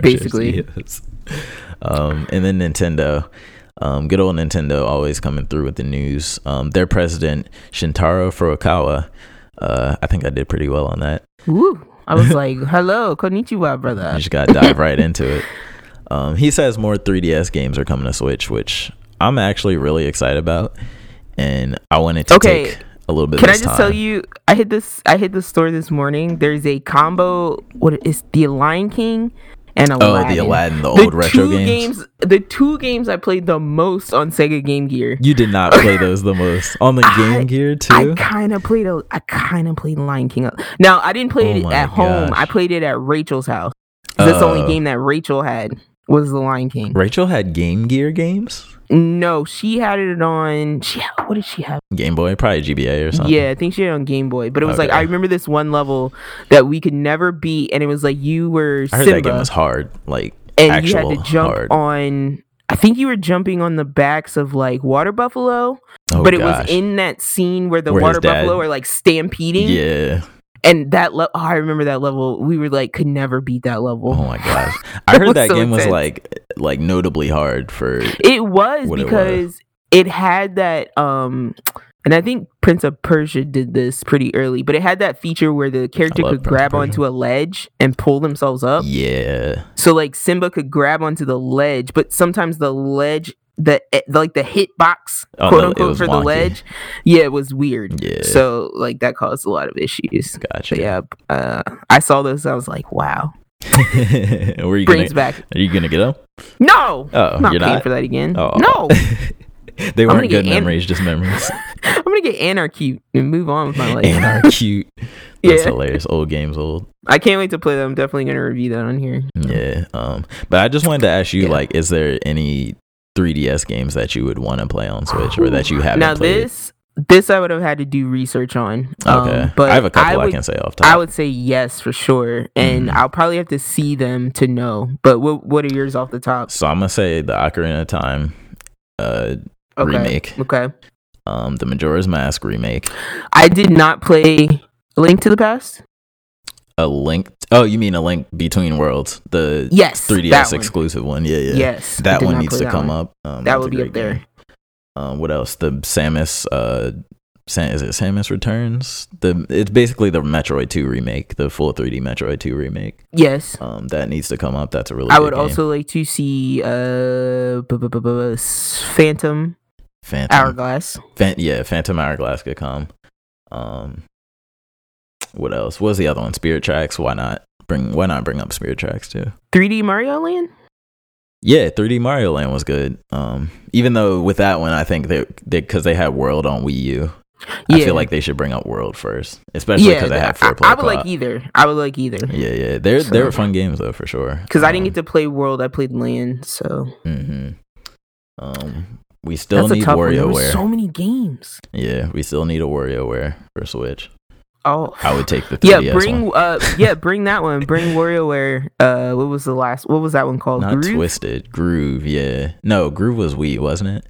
Basically.
CEOs. Um, and then Nintendo. Um, good old Nintendo always coming through with the news. Um, their president Shuntaro Furukawa. Uh, I think I did pretty well on that.
Woo! I was like, "Hello, konnichiwa,
You
brother."
just gotta dive right into it. Um, he says more 3DS games are coming to Switch, which I'm actually really excited about, and I wanted to
Okay,
take a little bit.
Can I just
time.
tell you? I hit this. I hit the store this morning. There's a combo. What is the Lion King and
Oh, the Aladdin, the
The
old retro
two
games.
The two games I played the most on Sega Game Gear.
You did not play those the most on the
I-
Game Gear too.
I kind of played a. I kind of played Lion King. Now I didn't play
Oh
it at home. I played it at Rachel's house. That's uh, the only
Oh.
game that Rachel had was the Lion King.
Rachel had Game Gear games,
No, she had it on. She had, what did she have?
Game Boy, probably GBA or something.
Yeah, I think she had it on Game Boy. But it was like I remember this one level that we could never beat, and it was like you were
I heard
Simba,
that game was hard, like
and you had to jump
hard.
on. I think you were jumping on the backs of like water buffalo,
oh,
but it
gosh.
was in that scene where the
Where
water
dad-
buffalo are like stampeding.
Yeah.
And that level, oh, I remember that level. We were like, could never beat that level.
Oh my gosh. I heard that
so
game was like like notably hard for
It was
what it
because it, had that um and I think Prince of Persia did this pretty early, but it had that feature where the character could
Prince
grab onto a ledge and pull themselves up.
yeah.
So like Simba could grab onto the ledge, but sometimes the ledge the eh, like the hit box
Oh,
quote
no,
unquote for the ledge yeah it was weird
Yeah.
so like that caused a lot of issues
Gotcha.
but yeah uh i saw this i was like wow
Were you
brings
gonna,
back
are you gonna get them?
no
Oh,
I'm not
you're
paying
not.
for that again
Oh,
no
they weren't good
an-
memories, just memories.
I'm gonna get Anarchy and move on with my life.
cute. That's
Yeah.
hilarious. Old games, old.
I can't wait to play that. I'm definitely gonna review that on here.
Yeah. Um. But I just wanted to ask you,
Yeah.
like, is there any 3DS games that you would want to play on Switch or that you haven't
Now
played?
this this I would have had to do research on.
Okay,
Um, but
I have a couple I,
would,
can say off top.
I would say yes for sure, and
Mhm.
I'll probably have to see them to know. But what what are yours off the top?
so I'm gonna say the Ocarina of Time uh,
Okay.
remake,
Okay.
um, the Majora's Mask remake,
I did not play Link to the Past.
a link. Oh, you mean a link between worlds? The
Yes,
3DS
one.
exclusive one. Yeah, yeah.
Yes,
that one needs to
that
come
one.
up. Um,
That would be up there.
Um, what else? The Samus. Uh, Sam, is it Samus Returns? The it's basically the Metroid Two remake, the full 3D Metroid Two remake.
Yes.
Um, that needs to come up. That's a really.
I would
game.
also like to see uh Phantom
Phantom.
Hourglass.
Fan- yeah, Phantom Hourglass could come. Um, what else? What was the other one? Spirit Tracks. Why not bring? Why not bring up Spirit Tracks too?
3D Mario Land?
Yeah, 3D Mario Land was good. Um, even though with that one, I think they because they, had World on Wii U. I
Yeah.
I feel like they should bring up World first, especially because they
that-
have four
I,
player
I would like either. I would like either.
Yeah, yeah, they're they were fun games though for sure.
Because I didn't
Um,
get to play World, I played Land, so
mm-hmm. Um, we still
that's
need
tough one. There were
WarioWare.
so many games.
yeah, we still need a WarioWare for Switch.
Oh,
I would take the 3DS
yeah. Bring
one.
uh, yeah, bring that one. Bring WarioWare. Uh, what was the last? What was that one called?
Not
Groove?
Twisted, Groove. Yeah, no, Groove was Wii, wasn't it?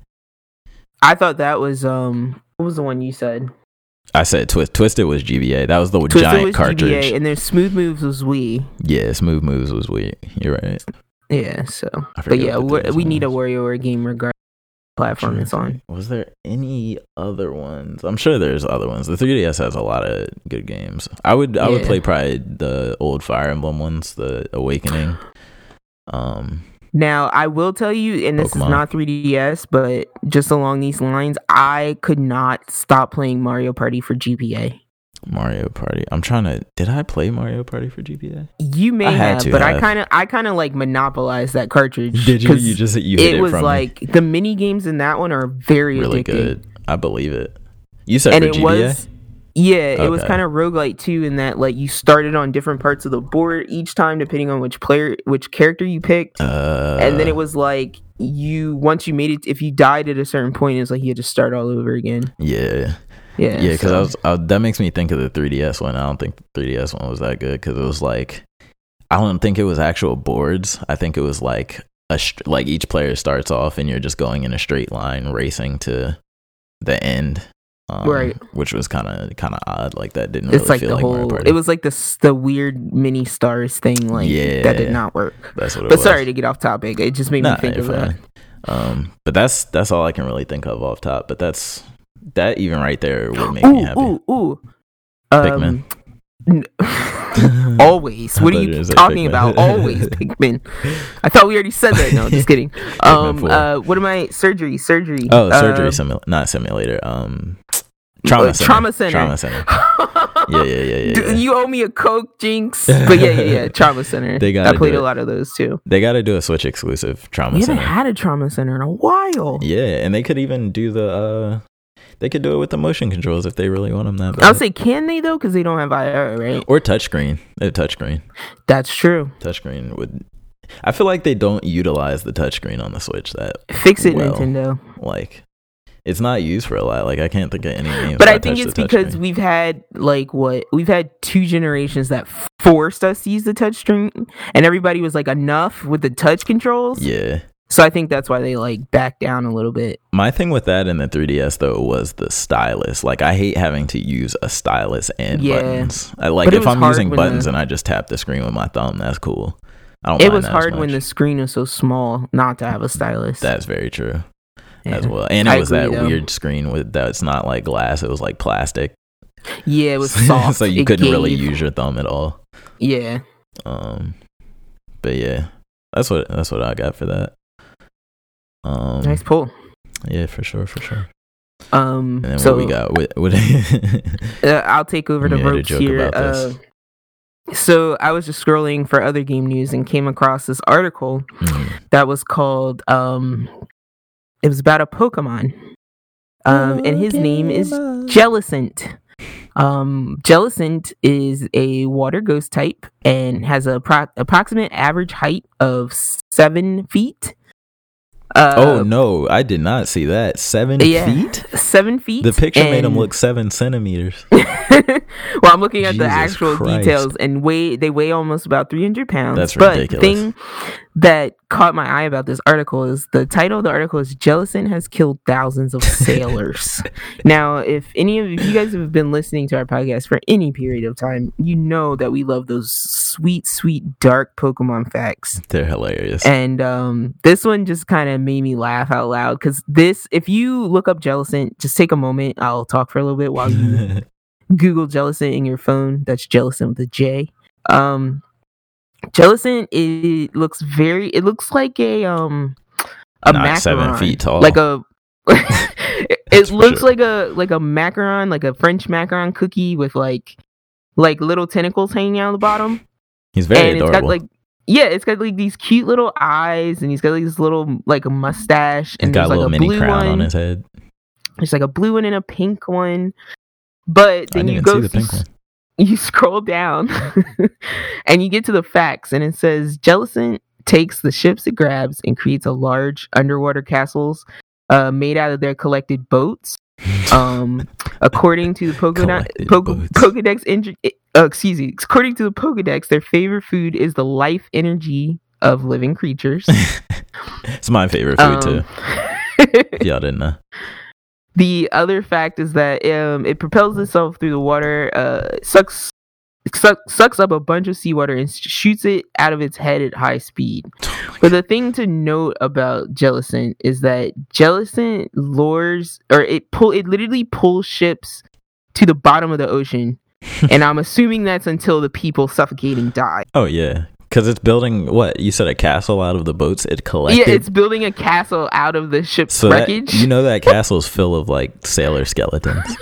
I thought that was um. What was the one you said?
I said Twist. Twisted was GBA. That was the
Twisted
giant
was
cartridge.
GBA, and then Smooth Moves was Wii.
Yeah, Smooth Moves was Wii. You're right.
Yeah. So,
I
but yeah, we we
3DS
need a. WarioWare game regardless platform it's on.
Was there any other ones? I'm sure there's other ones. The 3DS has a lot of good games. I would I would play probably the old Fire Emblem ones, the Awakening. Um,
Now, I will tell you, and this
Pokemon.
is not 3DS, but just along these lines, I could not stop playing Mario Party for GBA.
Mario Party. I'm trying to. Did I play Mario Party for GBA?
You may have, but I kind of, I kind of like monopolized that cartridge.
Did you? You just you
it
it,
was
from me.
like the mini games in that one are very
really good. I believe it. You said
and
for
it
GBA.
was yeah it was kind of roguelite too in that like you started on different parts of the board each time depending on which player which character you picked
uh,
and then it was like you once you made it if you died at a certain point it's like you had to start all over again
yeah.
Yeah
Yeah, because
so-
I was I, that makes me think of the 3DS one. I don't think the 3DS one was that good because it was like I don't think it was actual boards. I think it was like a like each player starts off and you're just going in a straight line racing to the end. Um,
Right.
which was kind of kind of odd. Like that didn't
it's
really
like
feel
the
like
whole it was like the the weird mini stars thing like
yeah, that
did not work
That's what it
but
was.
sorry to get off topic it just made
Nah,
me think of that.
Um, but that's that's all I can really think of off top. But that's that even right there would make me happy.
ooh ooh
Pikmin.
um, n- always. What are you
you were gonna say
talking about? Always Pikmin. I thought we already said that. No, just kidding. Um, uh, what am I? Surgery, surgery.
Oh, surgery
Uh,
simulator, not simulator. Um, trauma
uh,
center.
trauma center.
Trauma center. Yeah, yeah, yeah, yeah. Yeah.
You owe me a Coke, Jinx. But yeah, yeah, yeah. Trauma Center.
They
got.
I
played a lot of those too.
They got to do a Switch exclusive trauma
We haven't had a Trauma Center in a while.
yeah, and they could even do the. uh They could do it with the motion controls if they really want them that.
Way.
I'll
say, can they though? Because they don't have IR, right?
or touchscreen. A touchscreen.
That's true.
Touchscreen would. I feel like they don't utilize the touchscreen on the Switch that
Fix it,
Well,
Nintendo.
like. It's not used for a lot. Like I can't think of any games.
But I think it's because
touchscreen.
we've had like what we've had two generations that forced us to use the touchscreen, and everybody was like enough with the touch controls.
Yeah.
So I think that's why they like back down a little bit.
My thing with that in the 3DS though was the stylus. Like I hate having to use a stylus and
Yeah.
buttons. I like
But
if I'm using buttons
the-
and I just tap the screen with my thumb, that's cool. I don't
It
mind
was hard when the screen was so small not to have a stylus.
That's very true as well. And it
I
was
agree,
that
though.
weird screen with that's not like glass, it was like plastic.
Yeah, it was soft.
so you
It
couldn't really use your thumb at all.
Yeah,
Um but yeah. That's what that's what I got for that. Um
nice pull.
yeah, for sure, for sure.
Um,
And
so
what we got? What, what
uh, I'll take over the ropes here. Uh, so I was just scrolling for other game news and came across this article
Mhm.
that was called um it was about a pokemon um and his name is jellicent um jellicent is a water ghost type and has a pro- approximate average height of seven feet Uh,
oh no, I did not see that. Seven
yeah.
feet.
seven feet.
The picture made him look seven centimeters.
well, I'm looking at the actual
Christ.
details, and weigh they weigh almost about 300 pounds.
That's
but
ridiculous.
thing that caught my eye about this article is the title of the article is "Jellicent has killed thousands of sailors." now, if any of if you guys have been listening to our podcast for any period of time, you know that we love those sweet, sweet, dark Pokemon facts.
They're hilarious.
And um, this one just kind of made me laugh out loud because this, if you look up Jellicent, just take a moment. I'll talk for a little bit while you Google Jellicent in your phone. That's Jellicent with a J. Um, Jellicent, it looks very. It looks like a um a
Not
macaron,
seven feet tall.
like a. it looks
sure.
like a like a macaron, like a French macaron cookie with like like little tentacles hanging out the bottom
He's very
and
adorable.
it's got like yeah, it's got like these cute little eyes, and he's got like this little like a mustache,
He's
and
got
there's
a
like
little
a
mini
blue
crown
one.
on his head.
There's like a blue one and a pink one. But then you go
the pink one.
you scroll down and you get to the facts and it says Jellicent takes the ships it grabs and creates a large underwater castles uh, made out of their collected boats um, according to the Pokédex,
Collected
po- Pokédex inj- uh, excuse me according to the Pokédex their favorite food is the life energy of living creatures
it's my favorite food too.
Um,
If y'all didn't know.
The other fact is that um, it propels itself through the water, uh, sucks suck, sucks up a bunch of seawater and shoots it out of its head at high speed. But the thing to note about Jellicent is that Jellicent lures or it pull it literally pulls ships to the bottom of the ocean, and I'm assuming that's until the people suffocating die.
Oh yeah, because it's building what you said a castle out of the boats it collected.
Yeah, it's building a castle out of the ship's
so that,
wreckage.
you know that castle is full of like sailor skeletons,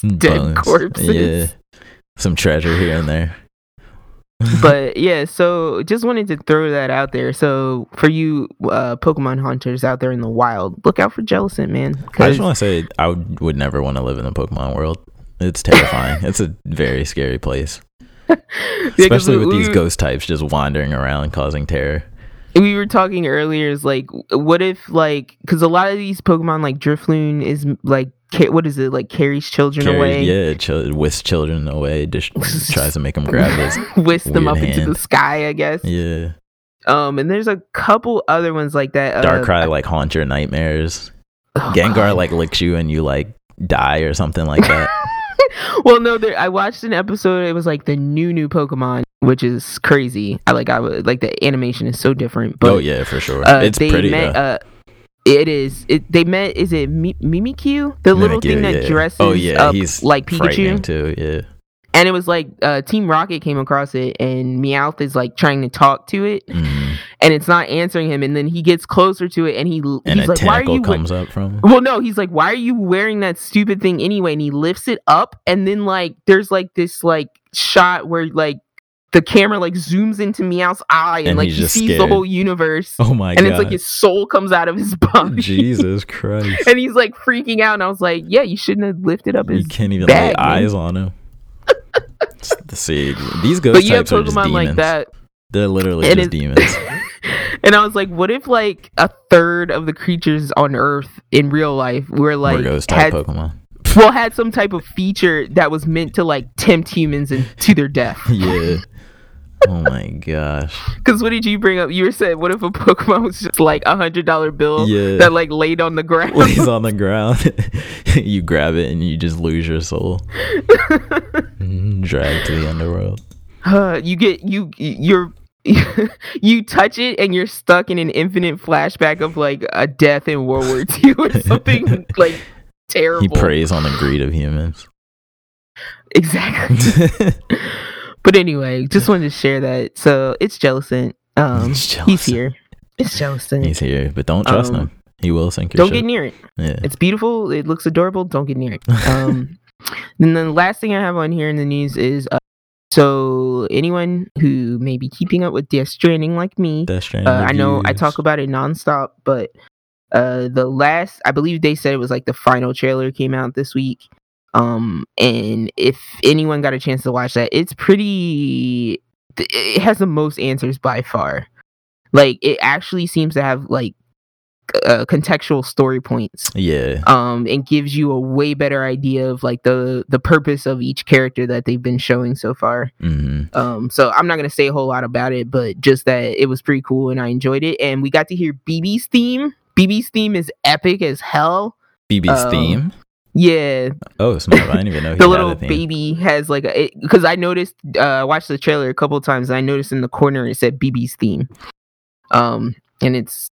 dead
bones.
corpses.
Yeah, some treasure here and there.
but yeah, so just wanted to throw that out there. So for you uh, Pokemon hunters out there in the wild, look out for Jellicent, man.
I just want to say I would, would never want to live in the Pokemon world. It's terrifying. it's a very scary place,
Yeah,
especially with
we,
these ghost types just wandering around causing terror.
We were talking earlier is like, what if like, because a lot of these Pokemon like Drifloon is like, what is it like carries children
Carries-
away,
yeah, ch- whisks children away. Just tries to make them grab this,
whisk them up into the sky, I guess.
Yeah,
Um, and there's a couple other ones like that. Uh,
Darkrai like haunt your nightmares.
oh,
Gengar like licks you and you like die or something like that.
well, no, there, I watched an episode. It was like the new new Pokemon, which is crazy. I like I would like the animation is so different. But
oh yeah, for sure.
uh,
it's
they
pretty.
met. Uh, it is. It, they met. Is it Mi- Mimikyu, the little thing that
yeah.
dresses
Oh yeah,
up
he's
like Pikachu?
too. Yeah.
And it was like uh, Team Rocket came across it, and Meowth is like trying to talk to it,
Mm.
And it's not answering him. And then he gets closer to it, and he
And
he's
a
like, "Why are you?" we-"
comes up from. him.
Well, no, he's like, why are you wearing that stupid thing anyway? And he lifts it up, and then like there's like this like shot where like the camera like zooms into Meowth's eye, and,
And
like he sees the whole universe,
Oh my
and
god.
it's like his soul comes out of his body.
Jesus Christ.
and he's like freaking out, and I was like, yeah, you shouldn't have lifted up
You
his.
can't even
bag,
lay
man.
eyes on him. See, these ghost
But you have
types are just
Pokemon
demons.
like that,
They're literally
And
just demons.
and I was like, what if like a third of the creatures on Earth in real life were like
type
had
Pokemon.
well had some type of feature that was meant to like tempt humans into their death.
Yeah. Oh my gosh.
Because what did you bring up? You were saying, what if a Pokemon was just like a hundred dollar bill
Yeah.
that like laid on the ground?
Lays on the ground. you grab it and you just lose your soul. Drag to the underworld.
Uh, you get you you're you touch it and you're stuck in an infinite flashback of like a death in World War II or something like terrible.
He preys on the greed of humans.
exactly. but anyway, just wanted to share that. So it's Jellicent. Um,
It's
he's here. It's Jellicent.
He's here, but don't trust
Um,
him. He will sink your
Don't
ship.
get near it.
yeah.
It's beautiful. It looks adorable. Don't get near it. Um, then the last thing I have on here in the news is uh, so anyone who may be keeping up with Death Stranding like me,
Death Stranding
uh, I know I talk about it nonstop, but uh, the last I believe they said it was like the final trailer came out this week. Um, and if anyone got a chance to watch that, it's pretty. It has the most answers by far. Like it actually seems to have like uh, contextual story points.
Yeah.
um and gives you a way better idea of like the the purpose of each character that they've been showing so far.
Hmm
um so i'm not gonna say a whole lot about it but just that it was pretty cool and i enjoyed it. And we got to hear bb's theme. Bb's theme is epic as hell.
BB's
Um,
theme.
yeah.
Oh, smart. I didn't even know he
the little baby has like a because i noticed uh i watched the trailer a couple times and i noticed in the corner it said bb's theme. Um and it's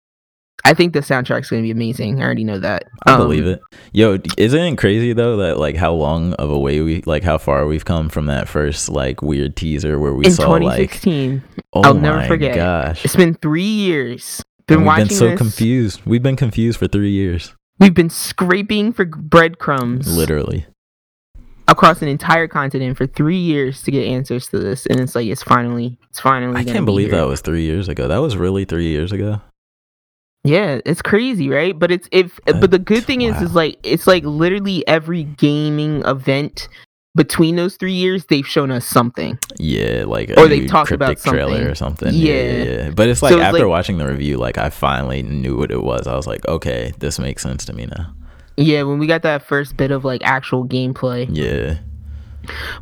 i think the soundtrack's gonna be amazing i already know that
I
Um,
believe it. Yo, isn't it crazy though that like how long of a way we like how far we've come from that first like weird teaser where we
in
saw like
2016
oh
I'll
my
never forget.
gosh.
it's been three years been
And we've
watching
been so
this.
confused. We've been confused for three years,
we've been scraping for breadcrumbs
literally.
across an entire continent for three years to get answers to this and it's like it's finally it's finally
I can't
be
believe
here.
that was three years ago. That was really three years ago.
Yeah, it's crazy, right? But it's if but the good thing is is like it's like literally every gaming event between those three years they've shown us something.
Yeah, like
Or
a
they talked about
cryptic trailer or something.
Yeah.
Yeah, yeah, yeah. But it's like
So it's
after
like-
watching the review, like I finally knew what it was. I was like, okay, this makes sense to me now.
Yeah, when we got that first bit of like actual gameplay.
Yeah.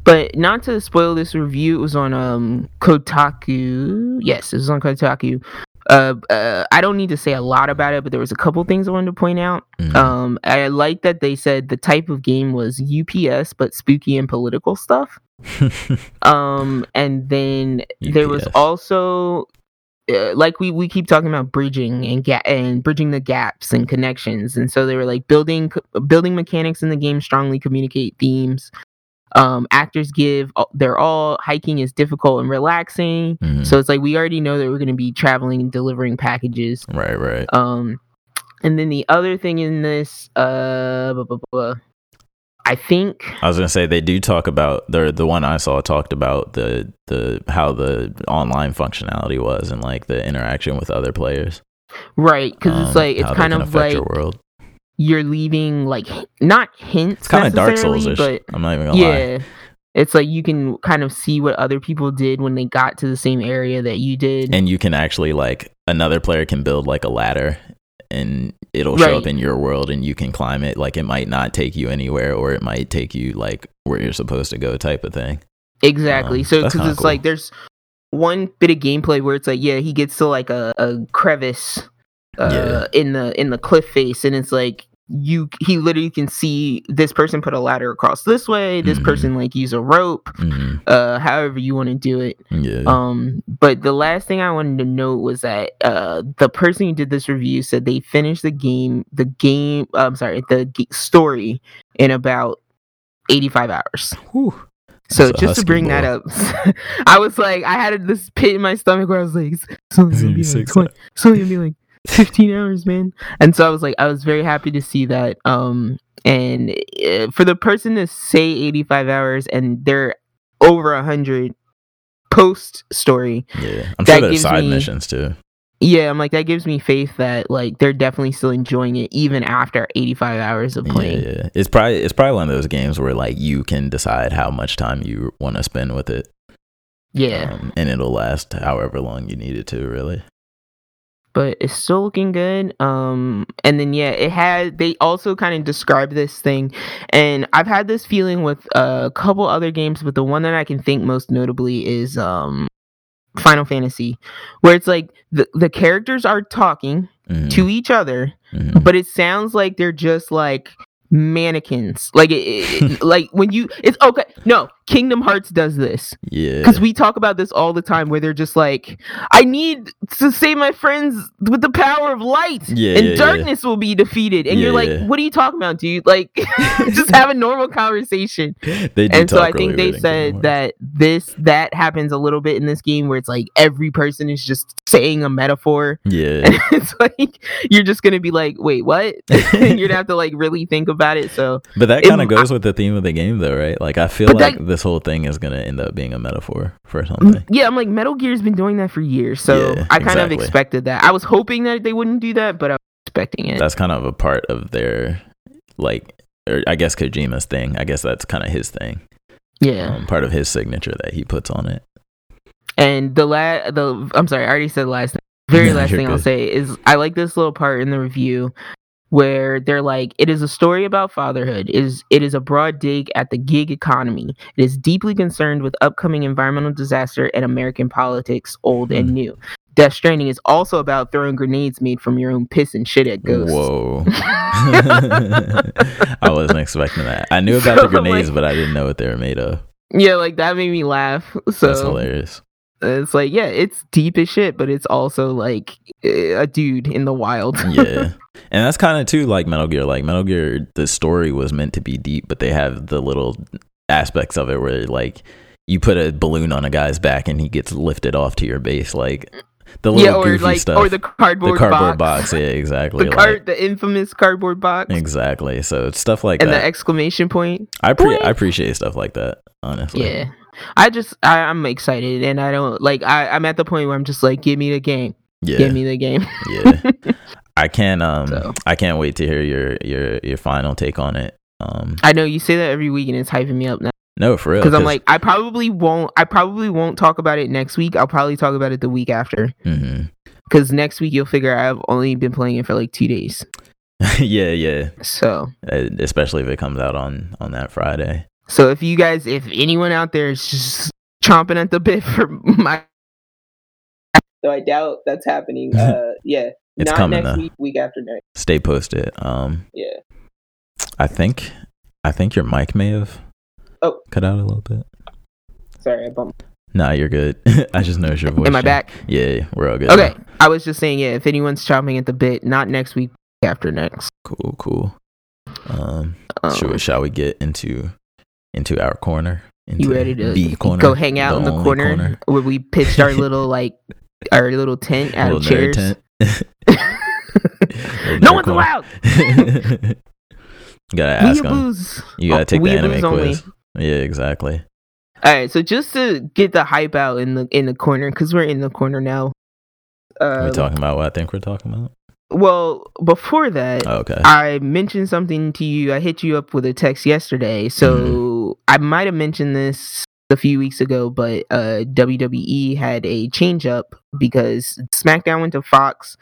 But not to spoil this review, it was on um Kotaku. Yes, it was on Kotaku. Uh, uh, I don't need to say a lot about it, but there was a couple things I wanted to point out.
Mhm.
Um, I like that they said the type of game was UPS, but spooky and political stuff. Um, and then there was also uh, like we we keep talking about bridging and ga- and bridging the gaps and connections, and so they were like building building mechanics in the game strongly communicate themes. Um, actors give they're all hiking is difficult and relaxing,
Mhm.
so it's like we already know that we're going to be traveling and delivering packages.
right, right.
Um, and then the other thing in this, uh, blah, blah, blah, I think
I was gonna say they do talk about the the one I saw talked about the the how the online functionality was and like the interaction with other players.
right because it's
um,
like it's kind of like
your world.
You're leaving like not hints
It's kind of Dark Souls ish.
but
I'm not even gonna lie.
yeah it's like you can kind of see what other people did when they got to the same area that you did
And you can actually like another player can build like a ladder and it'll show up in your world and you can climb it. Like it might not take you anywhere or it might take you like where you're supposed to go type of thing.
exactly
um,
so because it's
cool.
like there's one bit of gameplay where it's like yeah he gets to like a, a crevice uh
Yeah.
in the in the cliff face and it's like you he literally can see this person put a ladder across this way this
Mhm.
person like use a rope
hmm
uh however you want to do it
Yeah.
Um, but the last thing I wanted to note was that uh, the person who did this review said they finished the game, the game. I'm sorry, the g- story in about 85 hours.
Whew.
So just to bring that up, I was like, I had this pit in my stomach where I was like, only gonna be like
Six
20, it's gonna be like 15 hours, man. And so I was like, I was very happy to see that. Um, and uh, for the person to say 85 hours and they're over 100 post story,
Yeah. I'm sure there's side
me-
missions too.
yeah, I'm like that gives me faith that like they're definitely still enjoying it even after 85 hours of
Yeah,
playing.
yeah. It's probably it's probably one of those games where like you can decide how much time you want to spend with it.
Yeah,
Um, and it'll last however long you need it to, really.
But it's still looking good. Um, and then yeah, it had they also kind of described this thing, and I've had this feeling with a couple other games, but the one that I can think most notably is um Final Fantasy, where it's like the the characters are talking
Mhm,
to each other,
mhm.
but it sounds like they're just like mannequins like it- it- like when you it's okay no kingdom hearts does this
yeah.
because we talk about this all the time where they're just like i need to save my friends with the power of light
Yeah,
and
yeah, yeah.
darkness will be defeated and
Yeah,
you're like
yeah.
what are you talking about dude like just have a normal conversation
they do
and so i think they said that this that happens a little bit in this game where it's like every person is just saying a metaphor
Yeah.
and it's like you're just gonna be like, wait, what? and you'd have to like really think about it. So
But that kind of goes with the theme of the game, though, right? Like, I feel like
that-
this whole thing is gonna end up being a metaphor for something.
yeah, I'm like Metal Gear's been doing that for years. So
Yeah,
I kind of expected that. I was hoping that they wouldn't do that, but I was expecting it.
That's kind of a part of their, like, or I guess Kojima's thing. I guess that's kind of his thing.
yeah.
Um, part of his signature that he puts on it.
and the la the I'm sorry, I already said last. very
No,
last thing I'll say is I like this little part in the review where they're like, it is a story about fatherhood. It is it is a broad dig at the gig economy. It is deeply concerned with upcoming environmental disaster and American politics, old and
Hmm.
new. Death Stranding is also about throwing grenades made from your own piss and shit at ghosts.
Whoa. I wasn't expecting that. I knew about the grenades,
like-
but I didn't know what they were made of.
Yeah, like that made me laugh. So
That's hilarious.
it's like, yeah, it's deep as shit, but it's also like eh, a dude in the wild.
yeah and that's kind of too like metal gear like metal gear the story was meant to be deep but they have the little aspects of it where like you put a balloon on a guy's back and he gets lifted off to your base like the little
yeah, or
goofy
like
stuff
or the cardboard,
the cardboard
box.
box. yeah exactly
the
like,
card, the infamous cardboard box,
exactly so it's stuff like that.
and the exclamation point.
I, pre-. I appreciate stuff like that honestly
Yeah, I just I, I'm excited, and I don't like I I'm at the point where I'm just like, give me the game,
yeah
give me the game.
yeah i can't um
So.
i can't wait to hear your your your final take on it um
I know you say that every week, and it's hyping me up now
no for real
because I'm like, I probably won't. I probably won't talk about it next week. I'll probably talk about it the week after.
mhm.
Because next week you'll figure I've only been playing it for like two days.
yeah yeah
So
Uh, especially if it comes out on on that Friday.
so if you guys, if anyone out there is just chomping at the bit for my, though I doubt that's happening. Uh, yeah,
It's
not
coming,
next
though.
week, week after next.
Stay posted. Um,
Yeah.
I think I think your mic may have
Oh.
cut out a little bit.
Sorry, I bumped.
Nah, you're good. I just noticed your voice.
Am I back?
Yeah, yeah, we're all good.
Okay, I was just saying, yeah. If anyone's chomping at the bit, not next week, week after next.
Cool, cool. Um,
Um,
shall, we, shall we get into into our corner? Into
You ready to
the corner?
go hang out in the
only
corner, where we pitched our little like our little tent out
Little
of
nerd
chairs?
tent.
no one's allowed.
you gotta ask them. You gotta
Oh,
take the anime
only.
quiz. Yeah, exactly.
All right, so just to get the hype out in the in the corner, because we're in the corner now.
Are we
Uh,
talking about what I think we're talking about?
well, before that,
Oh, okay.
I mentioned something to you. I hit you up with a text yesterday, so
Mm-hmm.
I might have mentioned this a few weeks ago, but uh, WWE had a change up because SmackDown went to Fox,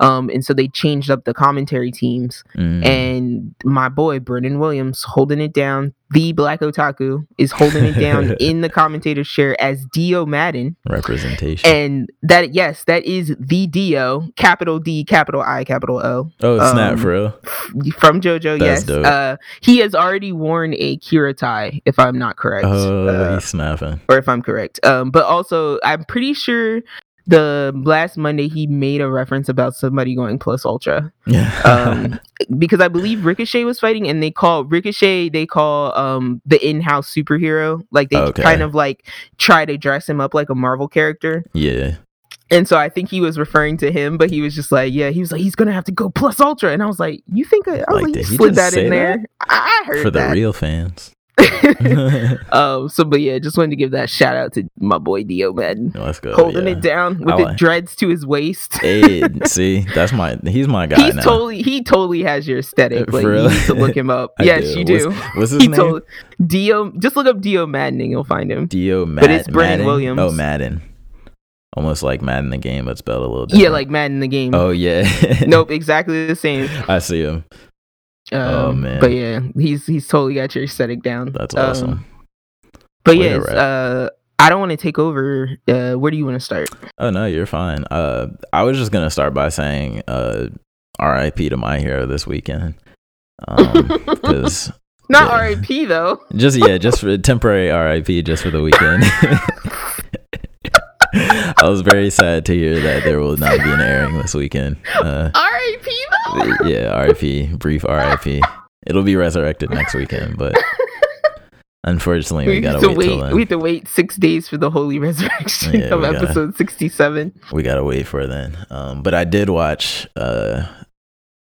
um, and so they changed up the commentary teams.
Mm.
And my boy Brennan Williams holding it down. The Black Otaku is holding it down in the commentator's chair as Dio Maddin.
representation.
And that, yes, that is the Dio, capital D, capital I, capital O,
oh, snap,
um,
for real.
from JoJo.
That's
yes. Uh, he has already worn a Kira tie, if I'm not correct.
Oh,
Uh,
he's snapping.
or if I'm correct. Um, but also, I'm pretty sure the last Monday he made a reference about somebody going plus ultra.
Yeah.
Um, because I believe Ricochet was fighting, and they call Ricochet they call um the in-house superhero. Like they
Okay.
kind of like try to dress him up like a Marvel character,
yeah.
and so I think he was referring to him, but he was just like, yeah, he was like, he's gonna have to go plus ultra, and I was like, you think I, I was
Like,
like, you
he
slid that in
say
there? I I heard
For the real fans.
um, so but yeah, just wanted to give that shout out to my boy Dio Maddin.
Let's go.
Holding
yeah.
it down with
I
the
like-
dreads to his waist.
Hey, see, that's my. He's my guy
He's
now.
totally he totally has your aesthetic. Like you need to look him up.
I
yes,
do.
you do.
What's, what's his
he
name?
told Dio. Just look up Dio Maddening, you'll find him.
Dio Mad-
But it's Brennan
Madden?
Williams.
Oh, Madden. Almost like Madden the game, but spelled a little different.
Yeah, like Madden the game.
Oh yeah.
nope, exactly the same.
I see him.
Um,
Oh, man.
But yeah, he's he's totally got your aesthetic down.
That's
Um,
awesome.
but
Way
yes, uh, I don't want to take over. Uh, where do you want to start?
Oh no, you're fine. Uh, I was just gonna start by saying, uh, R.I.P. to my hero this weekend. Um,
Not
Yeah.
R.I.P. though.
just yeah, just for temporary R.I.P. just for the weekend. I was very sad to hear that there will not be an airing this weekend. Uh,
R.I.P.
yeah, R.I.P. Brief R.I.P. It'll be resurrected next weekend, but unfortunately, we,
We
gotta
to
wait,
wait.
till then.
We have to wait six days for the holy resurrection
Yeah,
of
we gotta-
episode sixty-seven.
we gotta wait for then. Um, but I did watch uh,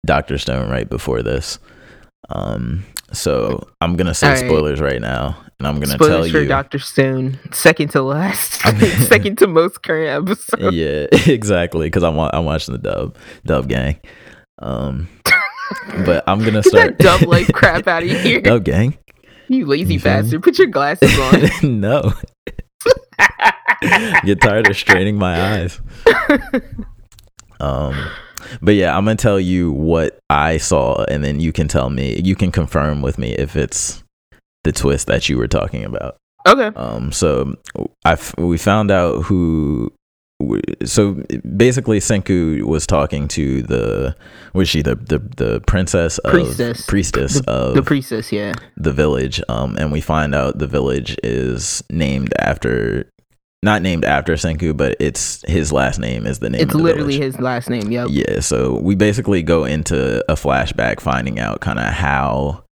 Doctor Stone right before this. Um, so I'm gonna say
right.
spoilers right now, and I'm gonna tell
Spoilers for
you.
Doctor Stone, second to last, second to most current episode.
yeah, exactly. Because I'm I'm watching the dub dub gang. Um, but I'm gonna start
that dub life crap out of here,
dub gang.
you lazy
You feel me?
bastard! Put your glasses on.
no, get tired of straining my eyes. Um, but yeah, I'm gonna tell you what I saw, and then you can tell me. You can confirm with me if it's the twist that you were talking about.
Okay.
Um, so I f- we found out who. So basically, Senku was talking to the was she the the, the princess of
Priestess.
priestess
The,
of
the priestess, yeah.
the village. Um, and we find out the village is named after not named after Senku, but it's his last name is the name.
It's
of the
literally
village.
his last name. Yep.
Yeah, so we basically go into a flashback finding out kind of how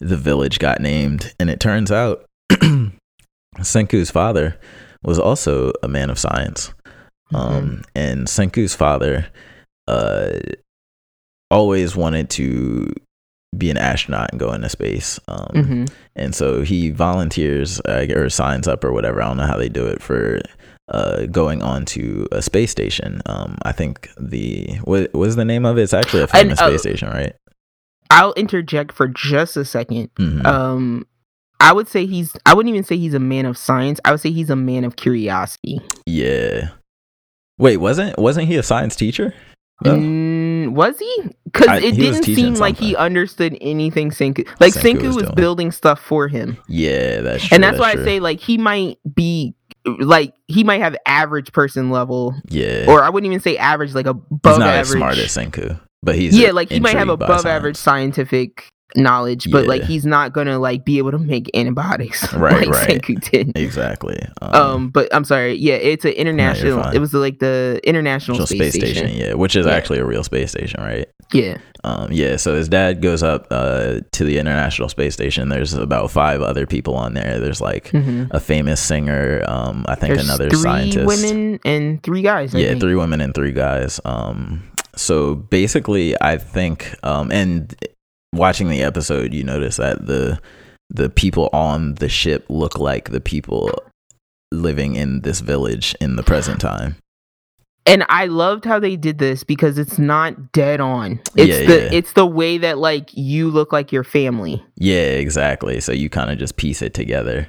the village got named. And it turns out Senku's father was also a man of science.
Mm-hmm.
Um, and Senku's father uh, always wanted to be an astronaut and go into space. Um,
hmm
and so he volunteers uh, or signs up or whatever. I don't know how they do it for uh, going on to a space station. Um, I think the what was the name of it? It's actually a
And,
famous
uh,
space station, right?
I'll interject for just a second.
Mhm.
Um, I would say he's. I wouldn't even say he's a man of science. I would say he's a man of curiosity.
yeah. Wait, wasn't wasn't he a science teacher?
Mm, was he? Because it
he
didn't seem like he understood anything Senku. Like
Senku
Senku
was
was, building stuff for him,
yeah, that's true.
and that's, why
true.
I say like he might be like he might have average person level,
yeah.
or I wouldn't even say average, like above
he's not
average.
as smart as Senku, but he's
yeah, like he might have above average scientific knowledge, but like he's not gonna like be able to make antibiotics
Right,
like
right.
Senku did.
Exactly.
Um, but I'm sorry. Yeah, it's an international. it was like the international
National
space, station.
yeah, which is
Yeah.
actually a real space station, right?
Yeah.
Um, yeah, so his dad goes up uh, to the International Space Station. There's about five other people on there. There's like
hmm
a famous singer, um, I think
There's
another
three
scientist.
women and three guys. I
yeah,
think.
three women and three guys. Um, so basically, I think, um, and watching the episode, you notice that the the people on the ship look like the people living in this village in the present time.
And I loved how they did this because it's not dead on. It's
Yeah,
the
yeah.
it's the way that like you look like your family.
Yeah, exactly. So you kind of just piece it together.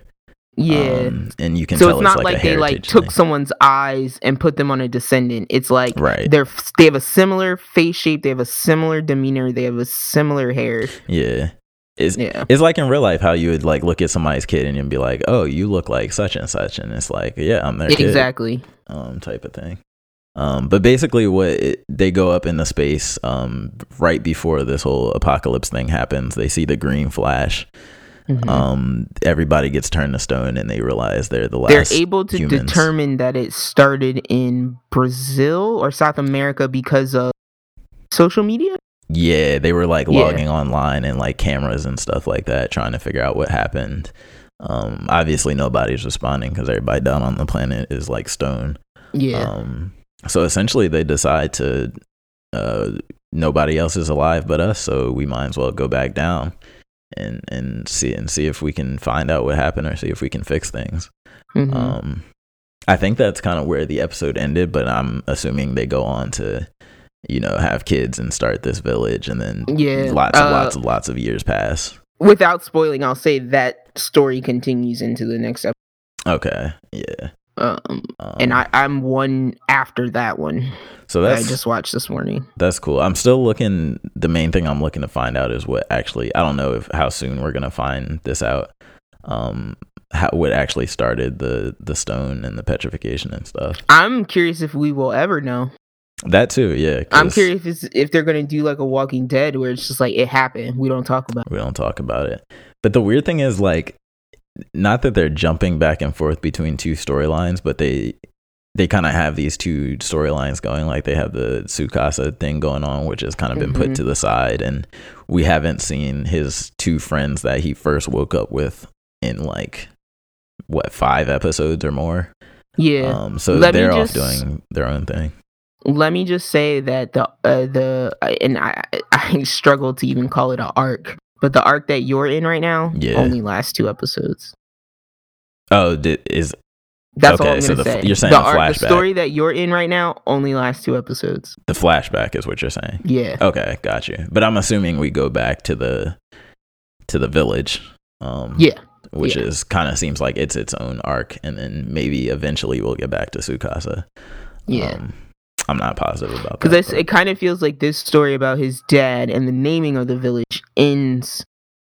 Yeah.
Um, and you can
so
tell
it's not
like,
like, they like took
thing.
someone's eyes and put them on a descendant. It's like
Right.
they're they have a similar face shape, they have a similar demeanor, they have a similar hair.
Yeah. It's,
Yeah.
it's like in real life how you would like look at somebody's kid and you'd be like, "Oh, you look like such and such," and it's like, "Yeah, I'm their kid,"
Exactly.
um, type of thing. Um, but basically, what it, they go up into space um, right before this whole apocalypse thing happens. They see the green flash.
Mhm.
Um, everybody gets turned to stone, and they realize they're the last.
They're able to
humans.
determine that it started in Brazil or South America because of social media.
Yeah, they were like
Yeah.
logging online and like cameras and stuff like that, trying to figure out what happened. Um, obviously, nobody's responding because everybody down on the planet is like stone.
Yeah.
Um, so essentially, they decide to uh, nobody else is alive but us, so we might as well go back down and and see and see if we can find out what happened or see if we can fix things.
Mhm.
Um, I think that's kind of where the episode ended, but I'm assuming they go on to, you know, have kids and start this village, and then
Yeah,
lots and
uh,
lots and lots of years pass.
Without spoiling, I'll say that story continues into the next episode.
Okay, yeah.
Um,
Um,
and I, I'm one after that one
so
that I just watched this morning.
that's cool. I'm still looking. The main thing I'm looking to find out is what actually. I don't know if how soon we're gonna find this out. Um, how what actually started the the stone and the petrification and stuff.
I'm curious if we will ever know.
That too, yeah.
I'm curious if, it's, if they're gonna do like a Walking Dead where it's just like it happened. We don't talk about. It.
We don't talk about it. But the weird thing is like not that they're jumping back and forth between two storylines, but they they kind of have these two storylines going. Like they have the Tsukasa thing going on, which has kind of been put
Mhm.
to the side, and we haven't seen his two friends that he first woke up with in like what five episodes or more.
Yeah.
Um, so
Let
they're off
just-
doing their own thing.
Let me just say that the uh, the and I I struggle to even call it an arc, but the arc that you're in right now
Yeah.
only lasts two episodes.
Oh, is
That's all
Okay,
I'm
so
gonna
the
say.
you're saying
the,
the
arc, the story that you're in right now only lasts two episodes.
the flashback is what you're saying?
Yeah.
Okay, got you. But I'm assuming we go back to the to the village. Um
Yeah.
which
yeah.
is kind of seems like it's its own arc and then maybe eventually we'll get back to Tsukasa.
Yeah.
Um I'm not positive about that.
because it kind of feels like this story about his dad and the naming of the village ends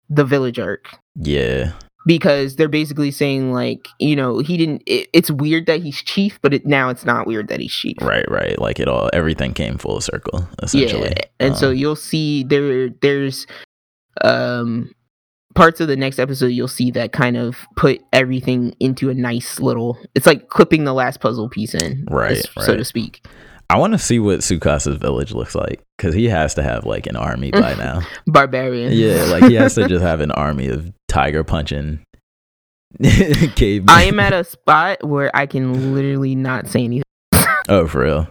the village arc
yeah,
because they're basically saying like you know he didn't it, it's weird that he's chief but it, now it's not weird that he's chief
right, right. Like it all, everything came full circle essentially.
yeah and so
Um,
you'll see there there's um parts of the next episode you'll see that kind of put everything into a nice little it's like clipping the last puzzle piece in
Right,
so
right.
to speak
I want to see what Tsukasa's village looks like because he has to have like an army by now.
barbarian
yeah, like he has to just have an army of tiger punching cavemen.
i am at a spot where i can literally not say anything
oh, for real.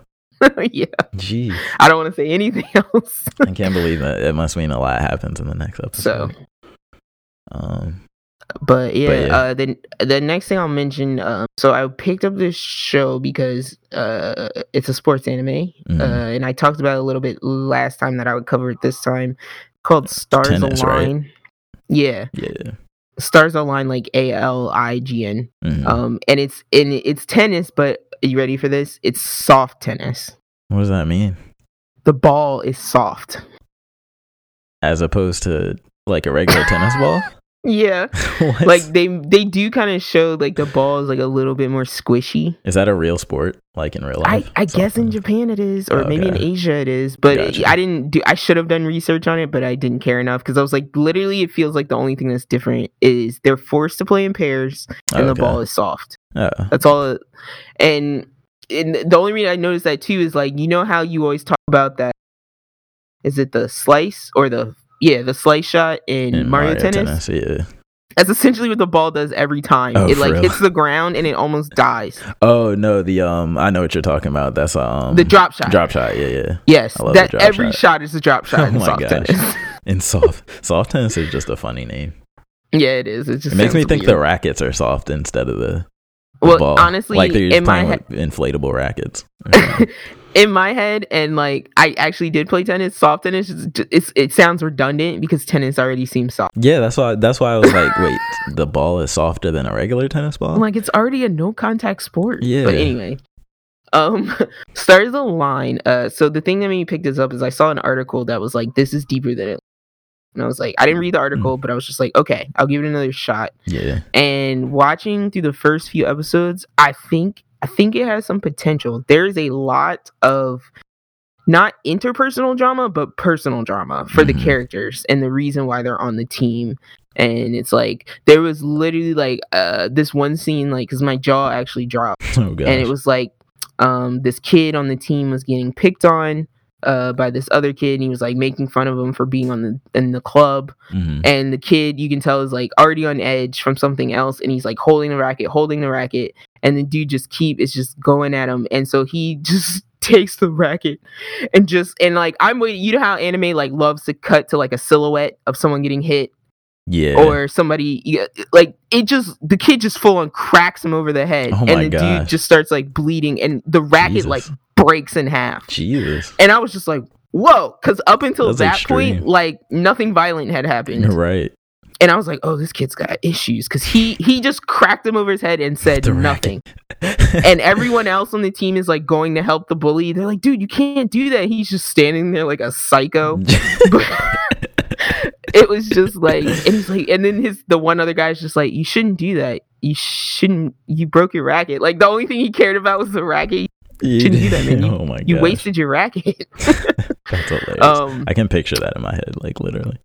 yeah
Gee,
i don't want to say anything else
I can't believe that. It must mean a lot happens in the next
so
episode. um,
but yeah,
But yeah.
uh then the next thing i'll mention um so i picked up this show because uh it's a sports anime
Mhm.
uh and i talked about it a little bit last time that i would cover it this time called stars
Tennis, right?
align yeah
yeah.
stars align like a-l-i-g-n
Mhm.
um and it's and it's tennis but are you ready for this it's soft tennis
what does that mean?
the ball is soft
As opposed to like a regular tennis ball?
yeah like they they do kind of show like the ball is like a little bit more squishy
is that a real sport? Like in real
I,
life?
I guess in Japan it is, or maybe in Asia it is, but it- I didn't do. I should have done research on it, but I didn't care enough because I was like, literally, it feels like the only thing that's different is they're forced to play in pairs and the ball is soft.
Oh,
That's all. it- And and the only reason I noticed that too is like you know how you always talk about that. Is it the slice or the yeah the slice shot in,
in
Mario, Tennis?
Yeah.
That's essentially what the ball does every time.
Oh,
it like
real?
hits the ground and it almost dies.
Oh no, the um, I know what you're talking about. That's um,
the drop shot.
drop shot. Yeah, yeah.
Yes,
I love the
that every
shot.
shot. is a drop shot
Oh
in
my
soft
gosh.
tennis.
In soft, soft tennis is just a funny name.
yeah, it is. It just
It makes me think the rackets are soft instead of the
well,
ball.
honestly,
like they're
in my
playing
head,
with inflatable rackets.
in my head, and like I actually did play tennis. Soft tennis, is it's, it sounds redundant because tennis already seems soft.
yeah, that's why. That's why I was like, wait, the ball is softer than a regular tennis ball.
Like, it's already a no contact sport.
Yeah.
But anyway. Um Stars Align. Uh so the thing that made me pick this up is I saw an article that was like, this is deeper than it. And I was like, I didn't read the
Mm.
article, but I was just like, okay, I'll give it another shot.
yeah,
And watching through the first few episodes, I think I think it has some potential. There's a lot of not interpersonal drama, but personal drama for the
Mhm.
characters and the reason why they're on the team. And it's like there was literally like uh this one scene like because my jaw actually dropped
oh
and it was like um this kid on the team was getting picked on uh by this other kid and he was like making fun of him for being on the in the club
Mhm.
and the kid you can tell is like already on edge from something else and he's like holding the racket holding the racket and the dude just keep is just going at him and so he just takes the racket and just and like i'm waiting you know how anime like loves to cut to like a silhouette of someone getting hit
yeah.
or somebody like it just the kid just full on cracks him over the head
Oh
and the dude just starts like bleeding and the racket
Jesus.
like breaks in half.
Jesus.
and i was just like whoa because up until
That's
that
extreme.
point like nothing violent had happened.
Right.
and i was like oh this kid's got issues because he he just cracked him over his head and said nothing. And everyone else on the team is like going to help the bully. They're like dude you can't do that. He's just standing there like a psycho. It was just like and he's like and then his the one other guy's just like you shouldn't do that. You shouldn't you broke your racket. Like the only thing he cared about was the racket
You
shouldn't do that, man. You-
oh my
god.
you
wasted your racket
That's hilarious.
um
I can picture that in my head, like literally.